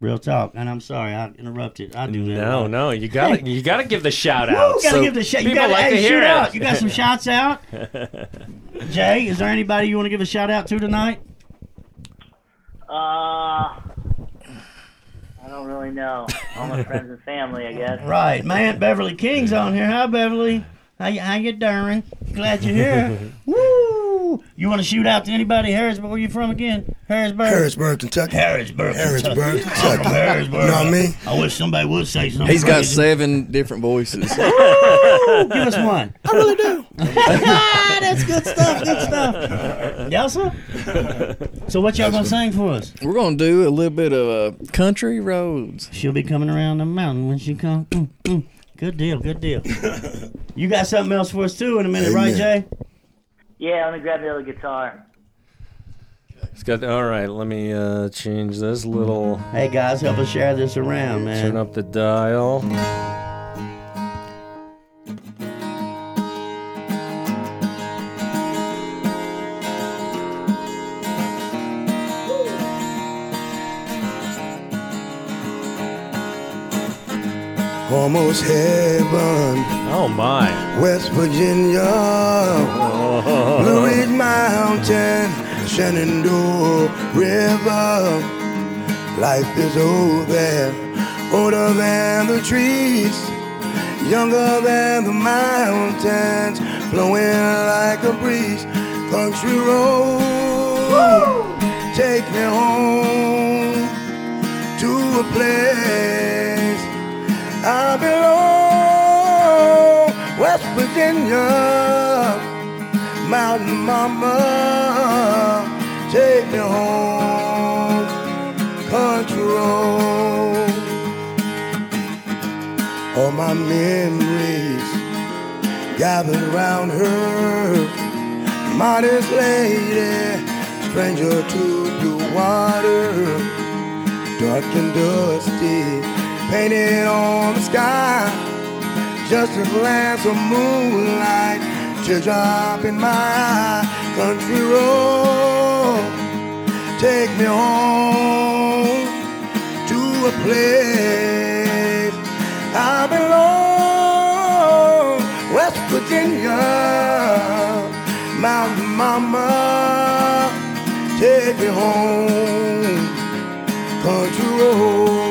Real talk. And I'm sorry I interrupted. I do that. No, no, you gotta you gotta give the shout out. Woo, gotta give the shout. You gotta like hey, to hear shoot it. out. You got some shouts out. Jay, is there anybody you want to give a shout out to tonight? Uh, I don't really know. All my friends and family, I guess. Right, my aunt Beverly King's on here. Hi, Beverly. How you, how you doing? Glad you're here. Woo! You want to shoot out to anybody? Harrodsburg, where you from again? Harrodsburg. Harrodsburg, Kentucky. Harrodsburg. Harrodsburg, Kentucky. Kentucky. I'm from Harrodsburg. You know what I mean? I wish somebody would say something. He's got crazy. seven different voices. Woo! Give us one. I really do. That's good stuff. Good stuff. Y'all sir? So what y'all gonna sing for us? We're gonna do a little bit of uh, country roads. She'll be coming around the mountain when she comes. Mm, mm. Good deal. Good deal. You got something else for us too in a minute, right, Jay? Amen. Yeah, let me grab the other guitar. It's got all right. Let me uh, change this little. Hey guys, help us share this around, man. Turn up the dial. Almost heaven, Oh my! West Virginia, oh. Blue Ridge Mountain, Shenandoah River. Life is old there, older than the trees, younger than the mountains, flowing like a breeze. Country road, take me home to a place I belong. West Virginia, Mountain Mama, take me home. Country road, all my memories gathered around her. Modest lady, stranger to blue water dark and dusty, painted on the sky. Just a glance of moonlight, teardrop in my eye. Country road, take me home to a place I belong. West Virginia, Mountain Mama, take me home country road.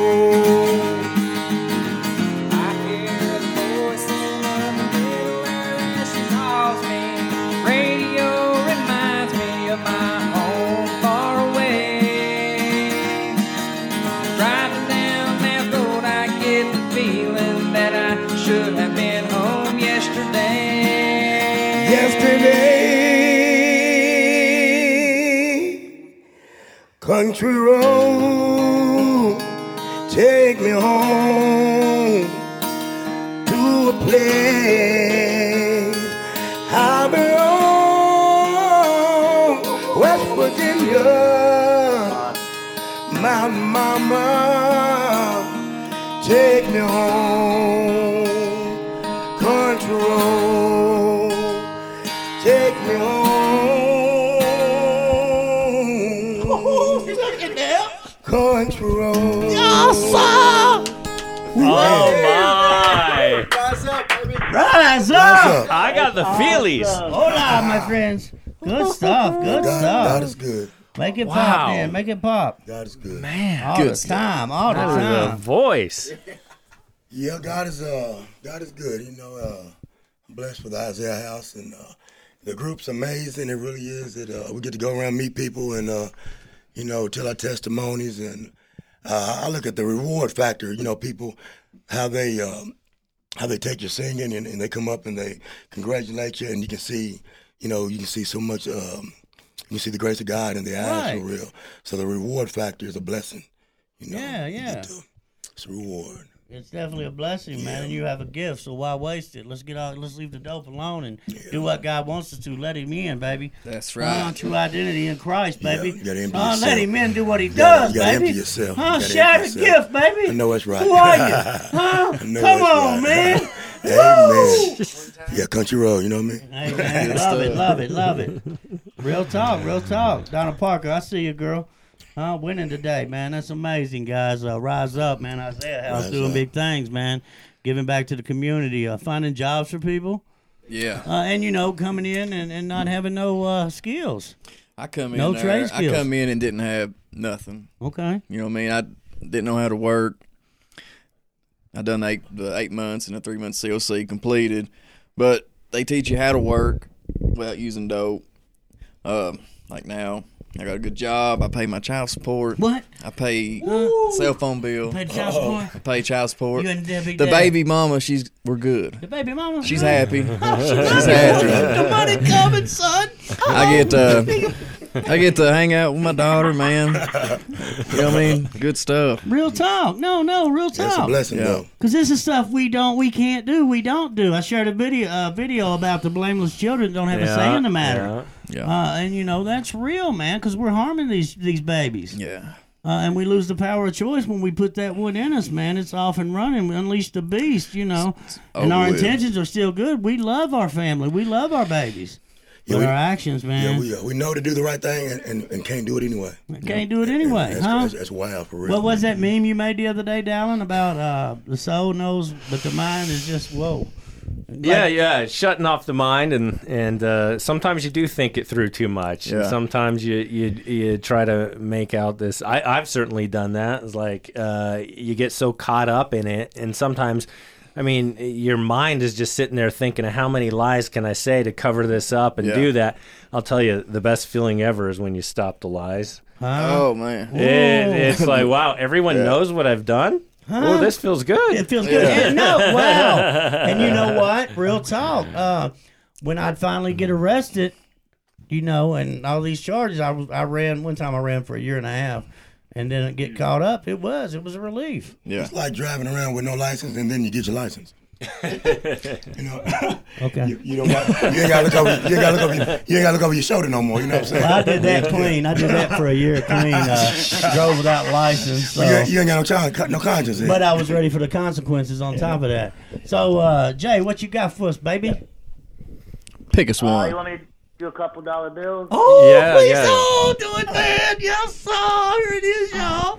Country road, take me home to a place I belong. West Virginia, Mountain Mama, take me home. What's up. up? I got the feelies. Hola, my friends. Good stuff. Good God, God stuff. is good. Make it Wow. pop, man. Make it pop. God is good. Man. All Good the stuff. time. All the That is a time. voice. Yeah, God is uh God is good. You know, uh I'm blessed with Isaiah House and uh the group's amazing. It really is. It uh we get to go around meet people and uh you know, tell our testimonies and uh I look at the reward factor, you know, people how they um how they take your singing and, and they come up and they congratulate you and you can see you know, you can see so much um you see the grace of God in their eyes Right. for real. So the reward factor is a blessing. You know, Yeah, yeah. it's a reward. It's definitely a blessing, man, and you have a gift. So why waste it? Let's get out. Let's leave the dope alone and do what God wants us to. Let Him in, baby. That's right. Uh, right. true identity in Christ, Yeah, baby. you uh, let. Him in, do what He You gotta- does, you gotta baby. empty yourself. Huh? Share the gift, baby. I know it's right. Who are you? Huh? Come it's on, right. man. Amen. Yeah, country road. You know what I mean? Man, love it, love it, love it. Real talk, real talk. Donna Parker, I see you, girl. Uh, winning today, man. That's amazing, guys. Uh, rise up, man. Isaiah House Rise doing up. big things, man. Giving back to the community, uh, finding jobs for people, Yeah. uh, and you know, coming in and, and not having no uh, skills. I come in No there, trade I come in and didn't have nothing. Okay. You know what I mean? I didn't know how to work. I done eight the eight months and a three month COC completed, but they teach you how to work without using dope. Um, like now, I got a good job. I pay my child support. What? I pay Ooh. cell phone bill. Paid child support. I pay child support. You. The Dad. baby mama, she's we're good. The baby mama. She's happy. Oh, she's She's happy. the money coming, son. I get uh, to I get to hang out with my daughter, man. You know what I mean? Good stuff. Real talk. No, no, real That's a talk. blessing, Yeah. though. Cause this is stuff we don't, we can't do, we don't do. I shared a video, uh, video about the blameless children don't have a say in the matter, Yeah. uh, and you know that's real, man. Cause we're harming these these babies, Yeah. uh, and we lose the power of choice when we put that one in us, man. It's off and running. We unleash the beast, you know. and our over intentions are still good. We love our family. We love our babies. Yeah, but we- our actions, man, Yeah, we uh, we know to do the right thing and, and, and can't do it anyway. can't do it anyway, That's, huh? that's, that's wild for real. What was that meme you made the other day, Dallin, about uh, the soul knows, but the mind is just whoa. Yeah, Like- yeah, it's shutting off the mind, and and uh, sometimes you do think it through too much. And Yeah. sometimes you, you you try to make out this. I, I've certainly done that. It's like uh, you get so caught up in it, and sometimes, I mean, your mind is just sitting there thinking of how many lies can I say to cover this up and Yeah. do that. I'll tell you, the best feeling ever is when you stop the lies. Oh man. It, it's like wow, everyone knows what I've done. Oh, this feels good. It feels good. And no, wow. And you know what? Real talk. Uh, when I'd finally get arrested, you know, and all these charges, I was I ran one time. I ran for a year and a half, and didn't get caught up. It was it was a relief. Yeah. It's like driving around with no license and then you get your license. you know, Okay. you, you don't got, you ain't got to look over you ain't got to look over your, you ain't got to look over your shoulder no more. You know what I'm saying? Well, I did that clean. I did that for a year clean. Uh, drove without license. So. you, ain't, you ain't got no, con- no conscience. But I was ready for the consequences on top of that. So, uh, Jay, what you got for us, baby? Pick us Uh, you one. want me to do a couple dollar bills? Oh, Yeah, please yeah. don't do it, man. Yes, sir. Here it is, y'all.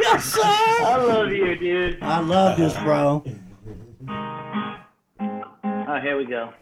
Yes, sir. I love you, dude. I love this, bro. Oh, here we go.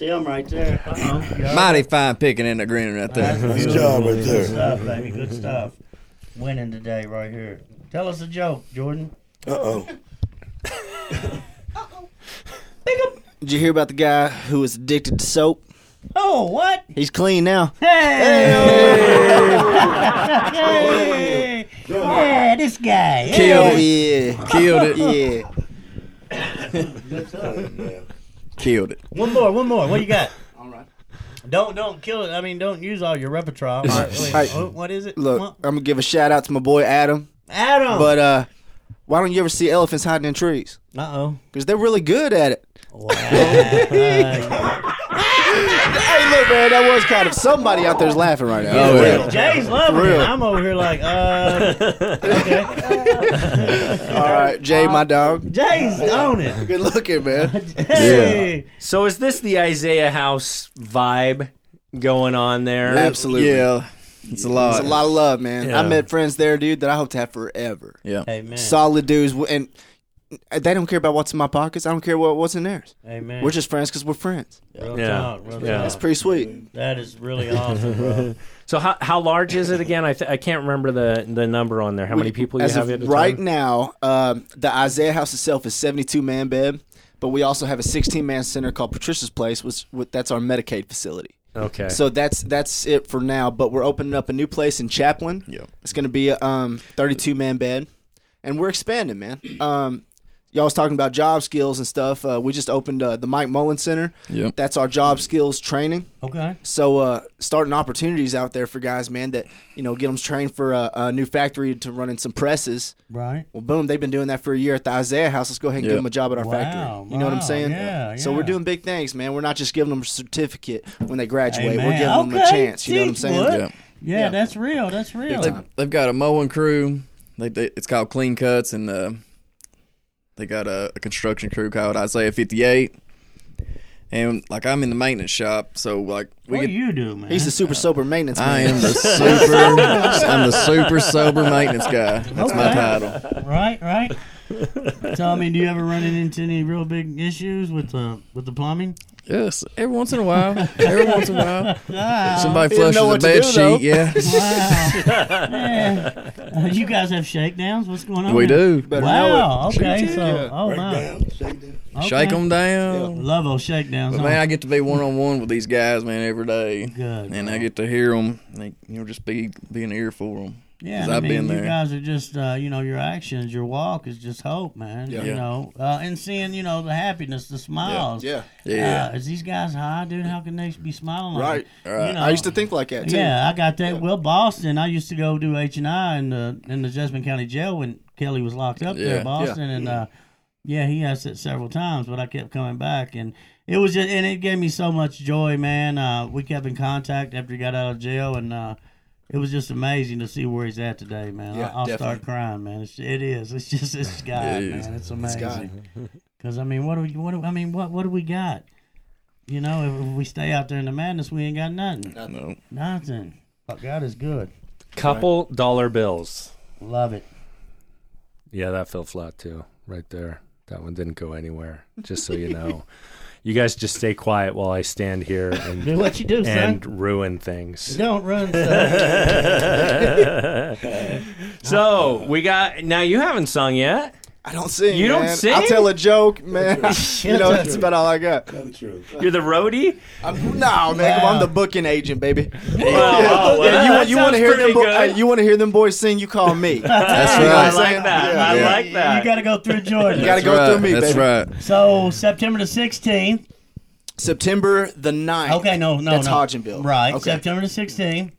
Man. That's him right there. Uh-oh. Mighty fine picking and agreeing right there. Nice job right there. Good stuff, baby. Good stuff. Winning today, right here. Tell us a joke, Jordan. Uh oh. Uh-oh. Pick. Did you hear about the guy who was addicted to soap? Oh, what? He's clean now. Hey! hey! Yeah, this guy. Killed Oh it. yeah, Killed it. yeah. Killed it. One more, one more. What you got? All right. Don't don't kill it. I mean, don't use all your repertoire. All right, wait, Hey, what- what is it? Look, What? I'm gonna give a shout out to my boy Adam. Adam. But uh, why don't you ever see elephants hiding in trees? uh oh. Because they're really good at it. Wow. Hey, look, man, that was kind of somebody out there's laughing right now. Oh, yeah. Jay's loving For it. I'm over here like, uh, okay. All right, Jay, my dog. Jay's on it. Good looking, man. Hey. So is this the Isaiah House vibe going on there? Absolutely. Yeah. It's a lot. It's a lot of love, man. Yeah. I met friends there, dude, that I hope to have forever. Yeah. Amen. Solid dudes, and they don't care about what's in my pockets. I don't care what, what's in theirs. Amen. We're just friends because we're friends. real Yeah. talk. Real Yeah. talk. That's pretty sweet. That is really awesome, bro. So how how large is it again? I th- I can't remember the the number on there. How many people you As have of at a right time? now, um, the Isaiah House itself is 72 man bed, but we also have a 16 man center called Patricia's Place, which, which that's our Medicaid facility. Okay. So that's that's it for now. But we're opening up a new place in Chaplin. Yeah. It's going to be a um, 32 man bed, and we're expanding, man. Um, y'all was talking about job skills and stuff. Uh, we just opened uh, the Mike Mullen Center. Yep. That's our job skills training. Okay. So uh, starting opportunities out there for guys, man, that you know get them trained for a, a new factory to run in some presses. Right. Well, boom, they've been doing that for a year at the Isaiah House. Let's go ahead and Yeah. give them a job at our Wow, factory. You know what I'm saying? yeah, So we're doing big things, man. We're not just giving them a certificate when they graduate. We're Amen. giving them a chance. You know what I'm saying? boy. Yeah. Yeah, Yeah. that's real. That's real. They, they've got a mowing crew. They, they, it's called Clean Cuts, and uh, they got a, a construction crew called Isaiah 58. And like I'm in the maintenance shop, so like we what do you do, man? He's the super sober maintenance I man. am the super. I'm the super sober maintenance guy. That's my title. right, right. Tommy, do you ever run into any real big issues with the with the plumbing? Yes, every once in a while. Every once in a while, Ah, somebody He flushes a what bed do, though. sheet. Yeah, wow. Yeah. Uh, you guys have shakedowns? What's going on? we do. Better Wow. Okay. Shoot, So, yeah. oh Break my. down, shake down. Okay. Shake them down. Love those shakedowns. But man, I get to be one on one with these guys, man, every day, Good. and I get to hear them. They, you know, just be be an ear for them. Yeah, I I've mean, been you guys are just, uh, you know, your actions, your walk is just hope, man. Yeah. You know, uh, and seeing, you know, the happiness, the smiles. Yeah. Yeah. Uh, is these guys high, dude? How can they be smiling Right. that? Right. You know, I used to think like that too. Yeah, I got that. Well, Boston. I used to go do H and I in the in the Jessamine County Jail when Kelly was locked up Yeah, there, yeah. Boston, and uh, yeah, he asked it several times, but I kept coming back, and it was just, and it gave me so much joy, man. Uh, we kept in contact after he got out of jail, and uh, it was just amazing to see where he's at today, man. Yeah, I, I'll start crying, man. It's, it is. It's just this guy, It is. man. It's amazing. Because I mean, what do we? What do I mean? What what do we got? You know, if, if we stay out there in the madness, we ain't got nothing. No. Nothing. But God is good. Couple dollar bills. Love it. Yeah, that fell flat too, right there. That one didn't go anywhere. Just so you know, you guys just stay quiet while I stand here Do and what you do, son. ruin things. Don't run stuff. so we got now. You haven't sung yet. I don't sing. You don't man. sing? I'll tell a joke, man. you know, that's about all I got. Tell the truth. You're the roadie. I'm, no, man, I'm the booking agent, baby. Well, oh, well, Yeah, you, want- you want to hear them? Bo- good. uh, you want to hear them boys sing? You call me. That's You know what I I'm like saying? that. Yeah. I Yeah. like that. You got to go through Georgia. You gotta go right. through me, That's baby. right. so September the 16th. September the 9th. Okay, no, no, That's no. Hodgenville. Right, Okay. September the 16th.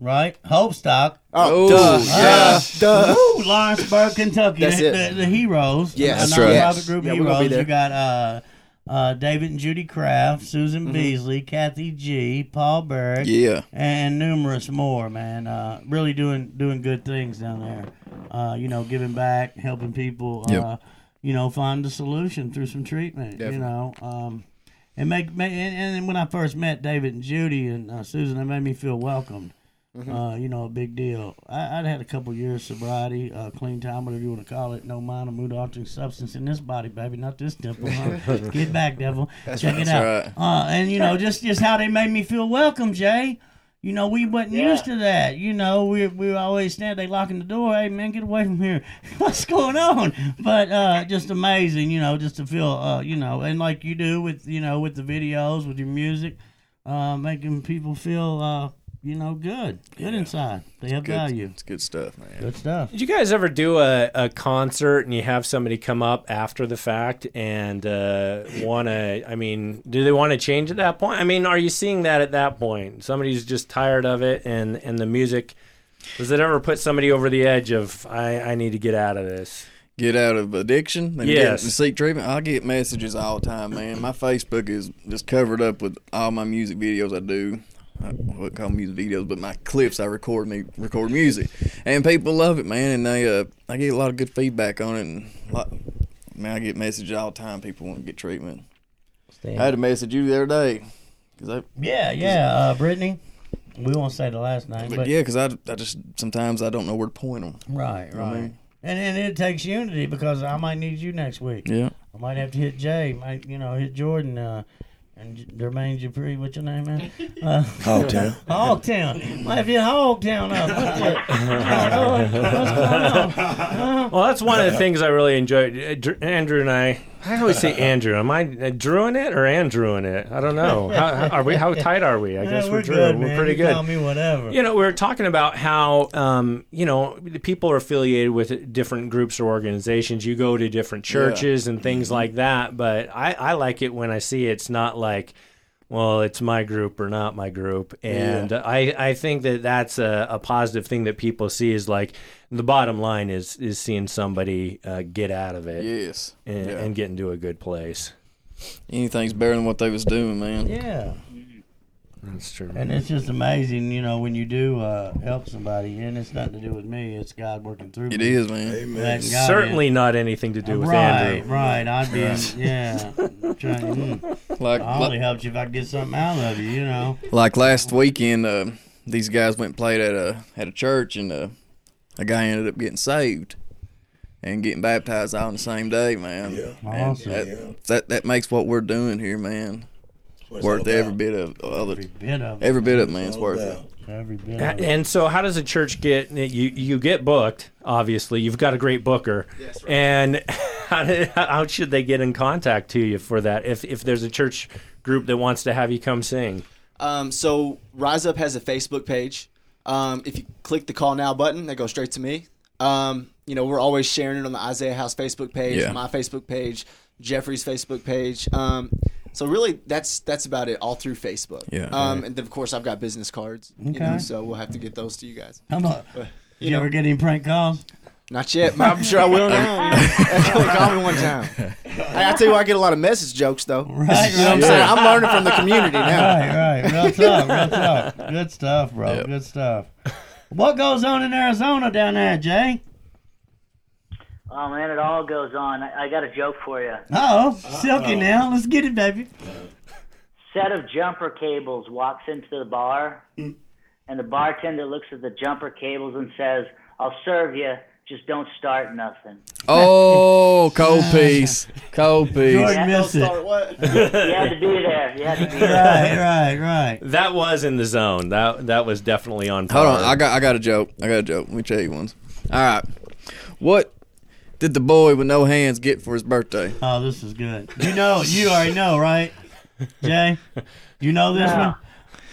Right, Hope Stock. Oh, Oh, duh. yeah. Yeah, duh. Woo, Lawrenceburg, Kentucky. That's the, it. The, the Heroes. Yes. That's right. nonprofit Yes. group Yeah, of we're gonna be heroes. You got uh, uh, David and Judy Kraft, Susan Mm-hmm. Beasley, Kathy G, Paul Berg. Yeah. and numerous more, man. Uh, really doing doing good things down there. Uh, you know, giving back, helping people. Uh, Yep. You know, find a solution through some treatment. You know, um, and make, make and, and when I first met David and Judy and uh, Susan, it made me feel welcomed. Mm-hmm. Uh, you know, a big deal. I, I'd had a couple years sobriety, uh, clean time, whatever you want to call it. No mind or mood altering substance in this body, baby, not this temple. Huh? Get back, devil. Check it That's out. right. Uh, and you know, just just how they made me feel welcome, Jay. You know, we wasn't Yeah. used to that. You know, we we always stand, they locking the door. Hey man, get away from here. What's going on? But uh, just amazing. You know, just to feel, uh, you know, and like you do with you know with the videos, with your music, uh, making people feel, uh, you know, good, good inside. They have Good, value. It's good stuff, man. Good stuff. Did you guys ever do a, a concert and you have somebody come up after the fact and uh, want to? I mean, do they want to change at that point? I mean, are you seeing that at that point? Somebody's just tired of it and, and the music. Does it ever put somebody over the edge of I, I need to get out of this? Get out of addiction and Yes. get seek treatment. I get messages all the time, man. My Facebook is just covered up with all my music videos I do. I wouldn't call them music videos, but my clips I record me record music, and people love it, man. And they uh, I get a lot of good feedback on it. And a lot, man, I get messages all the time. People want to get treatment. I had a message you the other day, cause I, Yeah, yeah. Uh, Brittany, we won't say the last name, but, but yeah, cause I, I just sometimes I don't know where to point them. right, know what I right. mean? And and it takes unity because I might need you next week. Yeah, I might have to hit Jay, might you know hit Jordan, uh, and J- Jermaine Dupree. What's your name, man? Uh, Hogtown. Hogtown. Might have to hit Hogtown up. What's. Oh, going on? Uh, Well, that's one of the things I really enjoyed. Uh, Andrew and I, I always say Andrew. Am I uh, Drewing it or Andrewing it? I don't know. How, how- are we? How tight are we? I yeah, guess we're we're Drew. good, We're man. pretty You good. Call me whatever. You know, we are talking about how, um, you know, the people are affiliated with different groups or organizations. You go to different churches and things like that. But I, I like it when I see it's not like, well, it's my group or not my group. And I, I think that that's a, a positive thing that people see is like the bottom line is is seeing somebody uh, get out of it yes, and, yeah. and get into a good place. anything's better than what they was doing, man. Yeah. That's true. And it's just amazing, you know, when you do uh, help somebody, and it's nothing to do with me. It's God working through It me. is, man. Letting Amen. God Certainly in. not anything to do with right, Andrew. right. I'd be, in, yeah. Trying, mm. Like, I only helped you if I could get something out of you, you know. like last weekend, uh, these guys went and played at a at a church, and uh, a guy ended up getting saved and getting baptized all on the same day, man. Yeah. And Awesome. that, Yeah. that that makes what we're doing here, man, That's what it's worth all every bit of other Every bit of it. every bit of it, man. It's It's worth about. it. Every bit A- of it. And so, how does a church get you? You get booked. Obviously, you've got a great booker. Yes, right. And how, did- how should they get in contact to you for that? If if there's a church group that wants to have you come sing, Um, so Rise Up has a Facebook page. Um, if you click the call now button, that goes straight to me. Um, you know, we're always sharing it on the Isaiah House Facebook page, Yeah. my Facebook page, Jeffrey's Facebook page. Um, so really, that's that's about it, all through Facebook. Yeah. Um, and then of course I've got business cards. You know, Okay. so we'll have to get those to you guys. How about? you You know- ever get any prank calls? Not yet. but I'm sure I will now. Call me one time. Hey, I tell you, what, I get a lot of message jokes though. Right, You know what I'm right. saying? I'm learning from the community now. Right, right. Real talk, real talk. Good stuff, bro. Yep. Good stuff. What goes on in Arizona down there, Jay? Oh man, it all goes on. I, I got a joke for you. Oh, silky now. Let's get it, baby. Set of jumper cables walks into the bar, mm. and the bartender looks at the jumper cables and says, "I'll serve you. Just don't start nothing." Oh, cold piece, cold piece. Jordan missed it. Start what? You had to be there. You had to be there. Right, right, right. That was in the zone. That that was definitely on. Point. Hold on. I got I got a joke. I got a joke. Let me tell you ones. All right, what did the boy with no hands get for his birthday? Oh, this is good. You know, you already know, right, Jay? You know this one?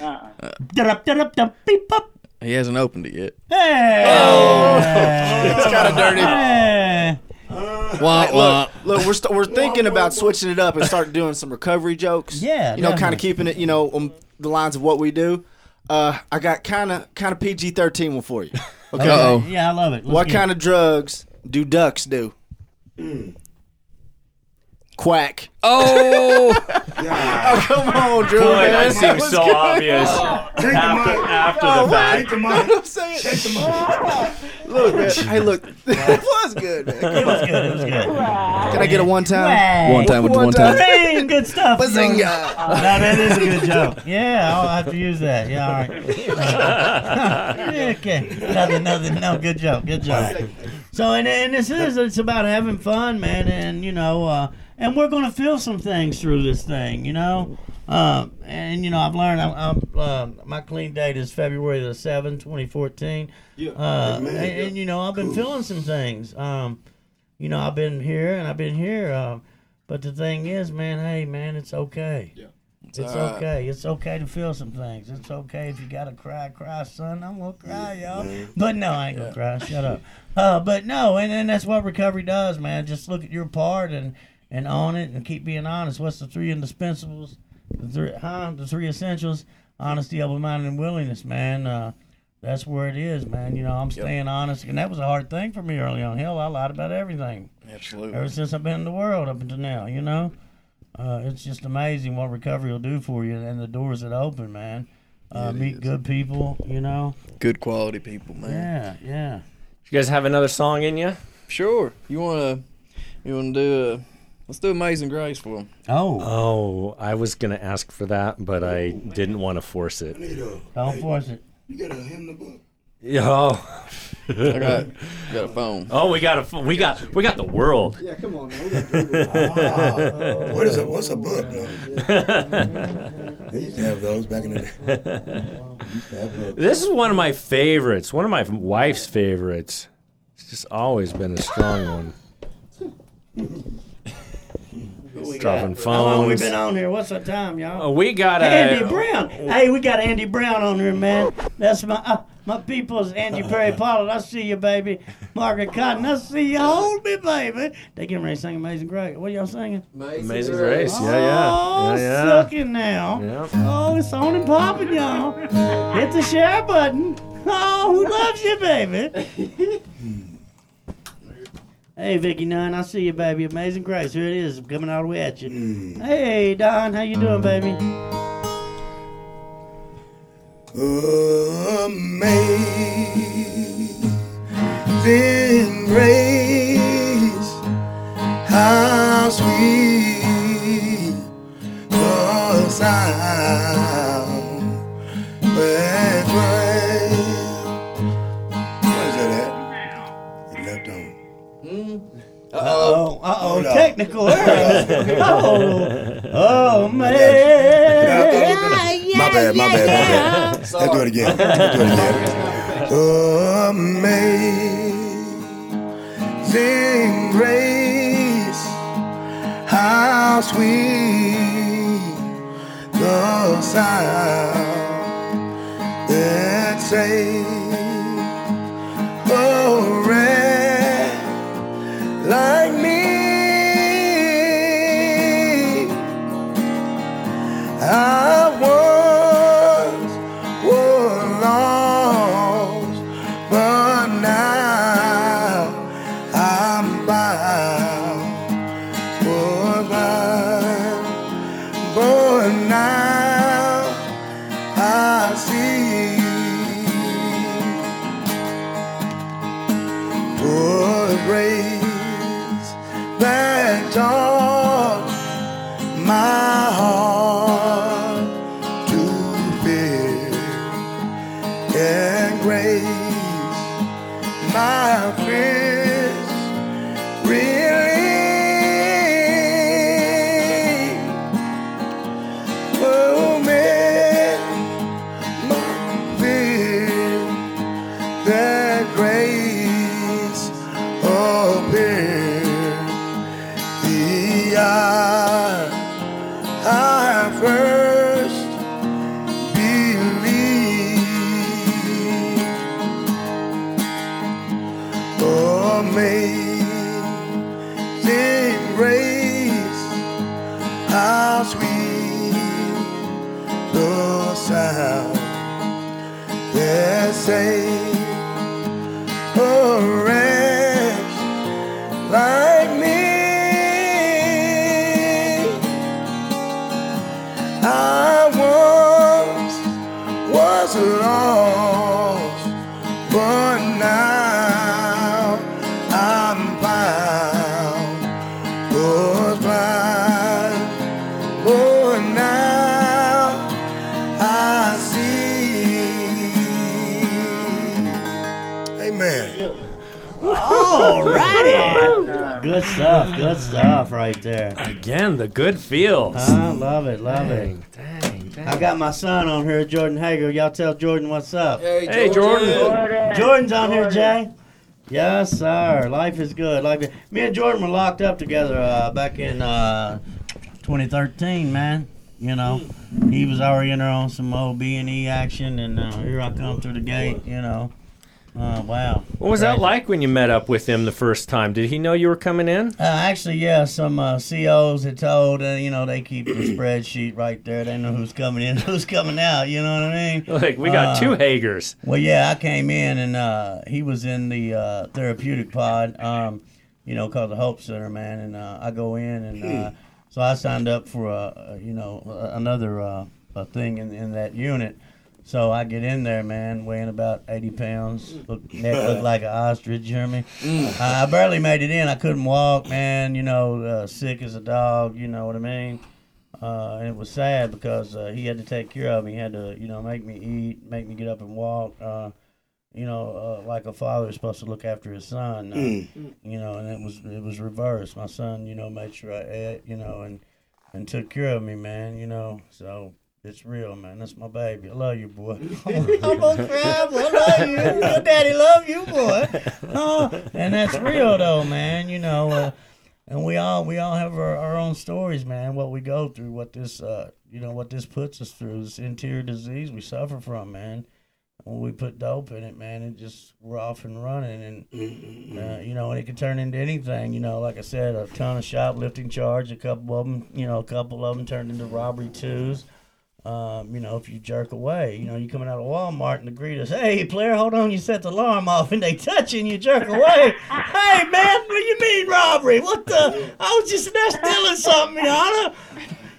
Uh-uh. Beep, pop. He hasn't opened it yet. Hey! It's kind of dirty. Hey! Wah, wah. Look, look, we're st- we're thinking about switching it up and start doing some recovery jokes. Yeah, you know, kind of keeping it, you know, on the lines of what we do. Uh, I got kind of kind of PG thirteen one for you. Okay, Uh-oh. Yeah, I love it. Let's what get kind of drugs do ducks do? Mm. Quack. Oh, Oh, come on, Drew. Boy, man. that seems was so good. obvious oh. Take the after, mic. after Oh, the fact. Take the mic. I'm saying, Take the mic. look, man. Hey, look, it was good, man. It was good. It was good. Can I get a one time? Hey. one time with the One one time. Hey, good stuff. Bazinga. No, that is a good joke. Yeah, I'll have to use that. Yeah, all right. okay. Nothing, nothing. No, good joke. Good joke. So, and, and this is, it's about having fun, man. And, you know, uh, and we're going to feel some things through this thing, you know. Um, and, you know, I've learned, I'm, I'm, uh, my clean date is February the 7th, 2014. Uh, and, and, you know, I've been feeling some things. Um, you know, I've been here and I've been here. Um, but the thing is, man, hey, man, it's okay. Yeah. It's alright. okay. It's okay to feel some things. It's okay if you gotta cry, cry, son. I'm gonna cry, y'all. But no, I ain't gonna cry. Shut up. Uh, but no, and, and that's what recovery does, man. Just look at your part and and own it and keep being honest. What's the three indispensables? The three, huh? The three essentials: honesty, open mind, and willingness, man. Uh, that's where it is, man. You know, I'm staying honest, and that was a hard thing for me early on. Hell, I lied about everything Absolutely. ever since I've been in the world up until now. You know, uh, it's just amazing what recovery will do for you and the doors that open, man. Uh, meet good people, you know. Good quality people, man. Yeah, yeah. You guys have another song in you? Sure. You wanna you wanna do a let's do Amazing Grace for him. Oh, Oh, I was gonna ask for that, but I didn't want to force it. Need a- don't force it. You got a hymn the book. Oh, I got got a phone. oh, we got a, phone. we got, we got the world. Yeah, come on, man. We got Drew. Ah, what is a what's a book? No? they used to have those back in the day. They used to have books. This is one of my favorites. One of my wife's favorites. It's just always been a strong one. Dropping How long we phones. been on here? What's the time, y'all? Oh, we got a. Andy Brown. Hey, we got Andy Brown on here, man. That's my uh, my people's Andy Perry Pollard. I see you, baby. Margaret Cotton. I see you. Hold me, baby. They getting ready to sing Amazing Grace. What are y'all singing? Amazing Grace. Yeah, yeah. Oh, Yeah, yeah. sucking now. Yeah. Oh, it's on and popping, y'all. Hit the share button. Oh, who loves you, baby? hey, Vicky Nunn, I see you, baby. Amazing Grace. Here it is, coming all the way at you. Mm. Hey, Don, how you doing, baby? Amazing grace, how sweet the sound that dwells. What is that at? It left on. Hmm? Uh-oh, uh-oh, Hold on. technical errors. oh, oh, man. My bad, my bad, my bad. Let's do it again. Let's do it again. Amazing grace, how sweet the sound that save a oh, and grace. My fears right there. Again, the good feels. I love it. Love it. Dang, dang, dang. I got my son on here, Jordan Hager. Y'all tell Jordan what's up. Hey, Jordan. Jordan, Jordan's on here, Jay. Yes, sir. Life is good. Life. Is... Me and Jordan were locked up together uh, back in uh, 2013, man. You know, he was already in there on some old B and E action, and uh, here I come through the gate. You know, uh, wow. What was that like when you met up with him the first time? Did he know you were coming in? Uh, actually, yeah, some uh, COs had told, uh, you know, they keep the spreadsheet right there. They know who's coming in, who's coming out. You know what I mean? Like, we got Uh, two Hagers. Well, yeah, I came in and uh, he was in the uh, therapeutic pod, um, you know, called the Hope Center, man. And uh, I go in and uh, so I signed up for a, you know another uh, a thing in, in that unit. So I get in there, man, weighing about 80 pounds. Look, neck looked like an ostrich, hear me? I barely made it in. I couldn't walk, man, you know, uh, sick as a dog, you know what I mean? Uh, and it was sad because uh, he had to take care of me. He had to, you know, make me eat, make me get up and walk. Uh, you know, uh, like a father is supposed to look after his son. Uh, You know, and it was it was reversed. My son, you know, made sure I ate, you know, and and took care of me, man. You know, so it's real, man. That's my baby. I love you, boy. I'm gonna cry, boy. I love you. Your Daddy love you, boy. Oh, and that's real though, man. You know. Uh, and we all we all have our, our own stories, man. What we go through, what this uh, you know, what this puts us through, this interior disease we suffer from, man. When we put dope in it, man, it just we're off and running, and uh, you know, and it can turn into anything. You know, like I said, a ton of shoplifting charge, a couple of them, you know, a couple of them turned into robbery twos. Um, you know, if you jerk away, you know, you coming out of Walmart and the greeters, hey player, hold on, you set the alarm off and they touch you and you jerk away. hey man, what do you mean robbery? What the? I was just there stealing something, Your Honor.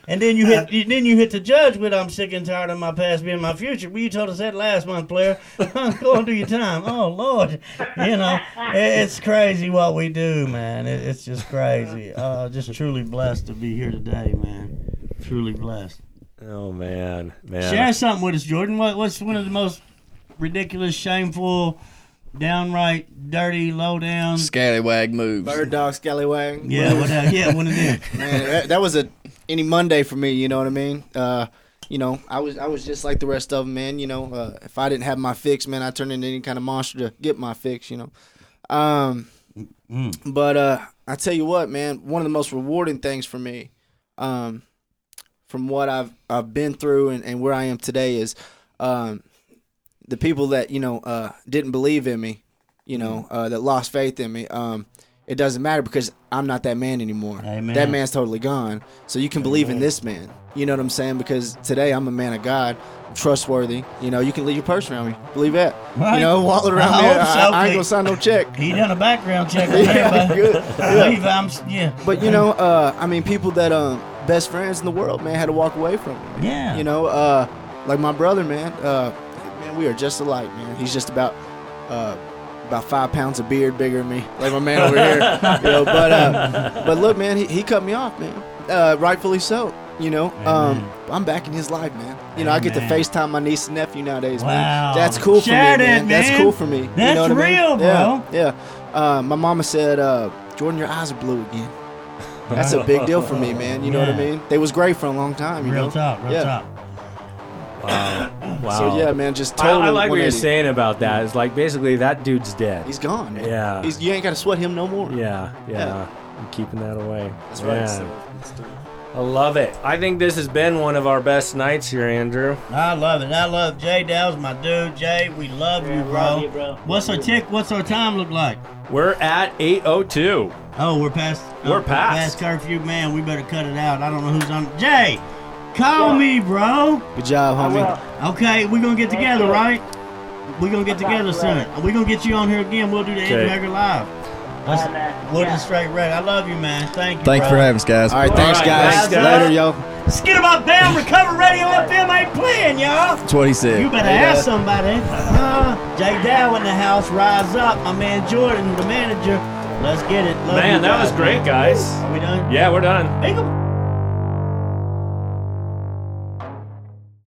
And then you hit, you- then you hit the judge with, "I'm sick and tired of my past being my future." Well, you told us that last month, player. Go and do your time. Oh Lord, you know it's crazy what we do, man. It's just crazy. Uh, just truly blessed to be here today, man. Truly blessed. Oh man, man. Share something with us, Jordan. What, what's one of the most ridiculous, shameful, downright dirty, low down? Scallywag moves. Bird dog scallywag. Yeah, what? Uh, yeah, one of them. Man, that, that was a any Monday for me. You know what I mean? Uh, you know, I was I was just like the rest of them, man. You know, uh, if I didn't have my fix, man, I turned into any kind of monster to get my fix. You know, um, but uh, I tell you what, man, one of the most rewarding things for me, um, from what I've I've been through and, and where I am today is, um, the people that you know uh, didn't believe in me, you know, uh, that lost faith in me. Um, it doesn't matter because I'm not that man anymore. Amen. That man's totally gone. So you can believe in this man. You know what I'm saying? Because today I'm a man of God. I'm trustworthy. You know, you can leave your purse around me. Believe that. Right. You know, wallet around I me. hope I, I ain't gonna sign no check. He done a background check Yeah, everybody. good. I believe I'm, yeah. But you know, uh, I mean, people that um, best friends in the world, man, had to walk away from me. Yeah. You know, uh, like my brother, man. Uh, man, we are just alike, man. He's just about uh, about five pounds of beard bigger than me, like my man over here. You know, but uh, but look, man, he, he cut me off, man. Uh, rightfully so. You know, um, I'm back in his life, man. You know, I get to FaceTime my niece and nephew nowadays, Wow. man. That's cool for Share me, that, man. That's cool for me. you That's know what I mean? real, bro. Yeah, yeah. Uh, my mama said, uh, "Jordan, your eyes are blue again." That's a big deal for me, man. You know what I mean? They was great for a long time. You Real know? talk, real yeah. talk. Wow. wow. So yeah, man, just I, total. I like what you're saying about that. It's like basically that dude's dead. He's gone. Man. Yeah. He's, you ain't got to sweat him no more. yeah, yeah. Yeah. I'm keeping that away. That's right. Man, So, I love it. I think this has been one of our best nights here, Andrew. I love it. I love Jay. That was my dude, Jay. We love you, bro. love you, bro. What's our tick? What's our time look like? We're at 802. Oh, we're past. We're oh, past. Past curfew, man. We better cut it out. I don't know who's on. Jay, call me, bro. good job, homie. Okay, we're gonna get together, you. right? We're gonna get together soon. We're gonna get you on here again. We'll do the Okay. Andrew Hager live. Let's, Yeah, man. we'll Yeah. just straight red. I love you, man. Thank you. Thank you bro. for having us, guys. All right, thanks, right, guys. thanks, guys. Later, yo. Skid about down. Recover Radio FM ain't playing, y'all. That's what he said. You better ask somebody. Uh, Jay Dow in the house. Rise up, my man Jordan, the manager. Let's get it. Love Man, you that was guys, great, guys. Are we done? Yeah, we're done. Hey, go-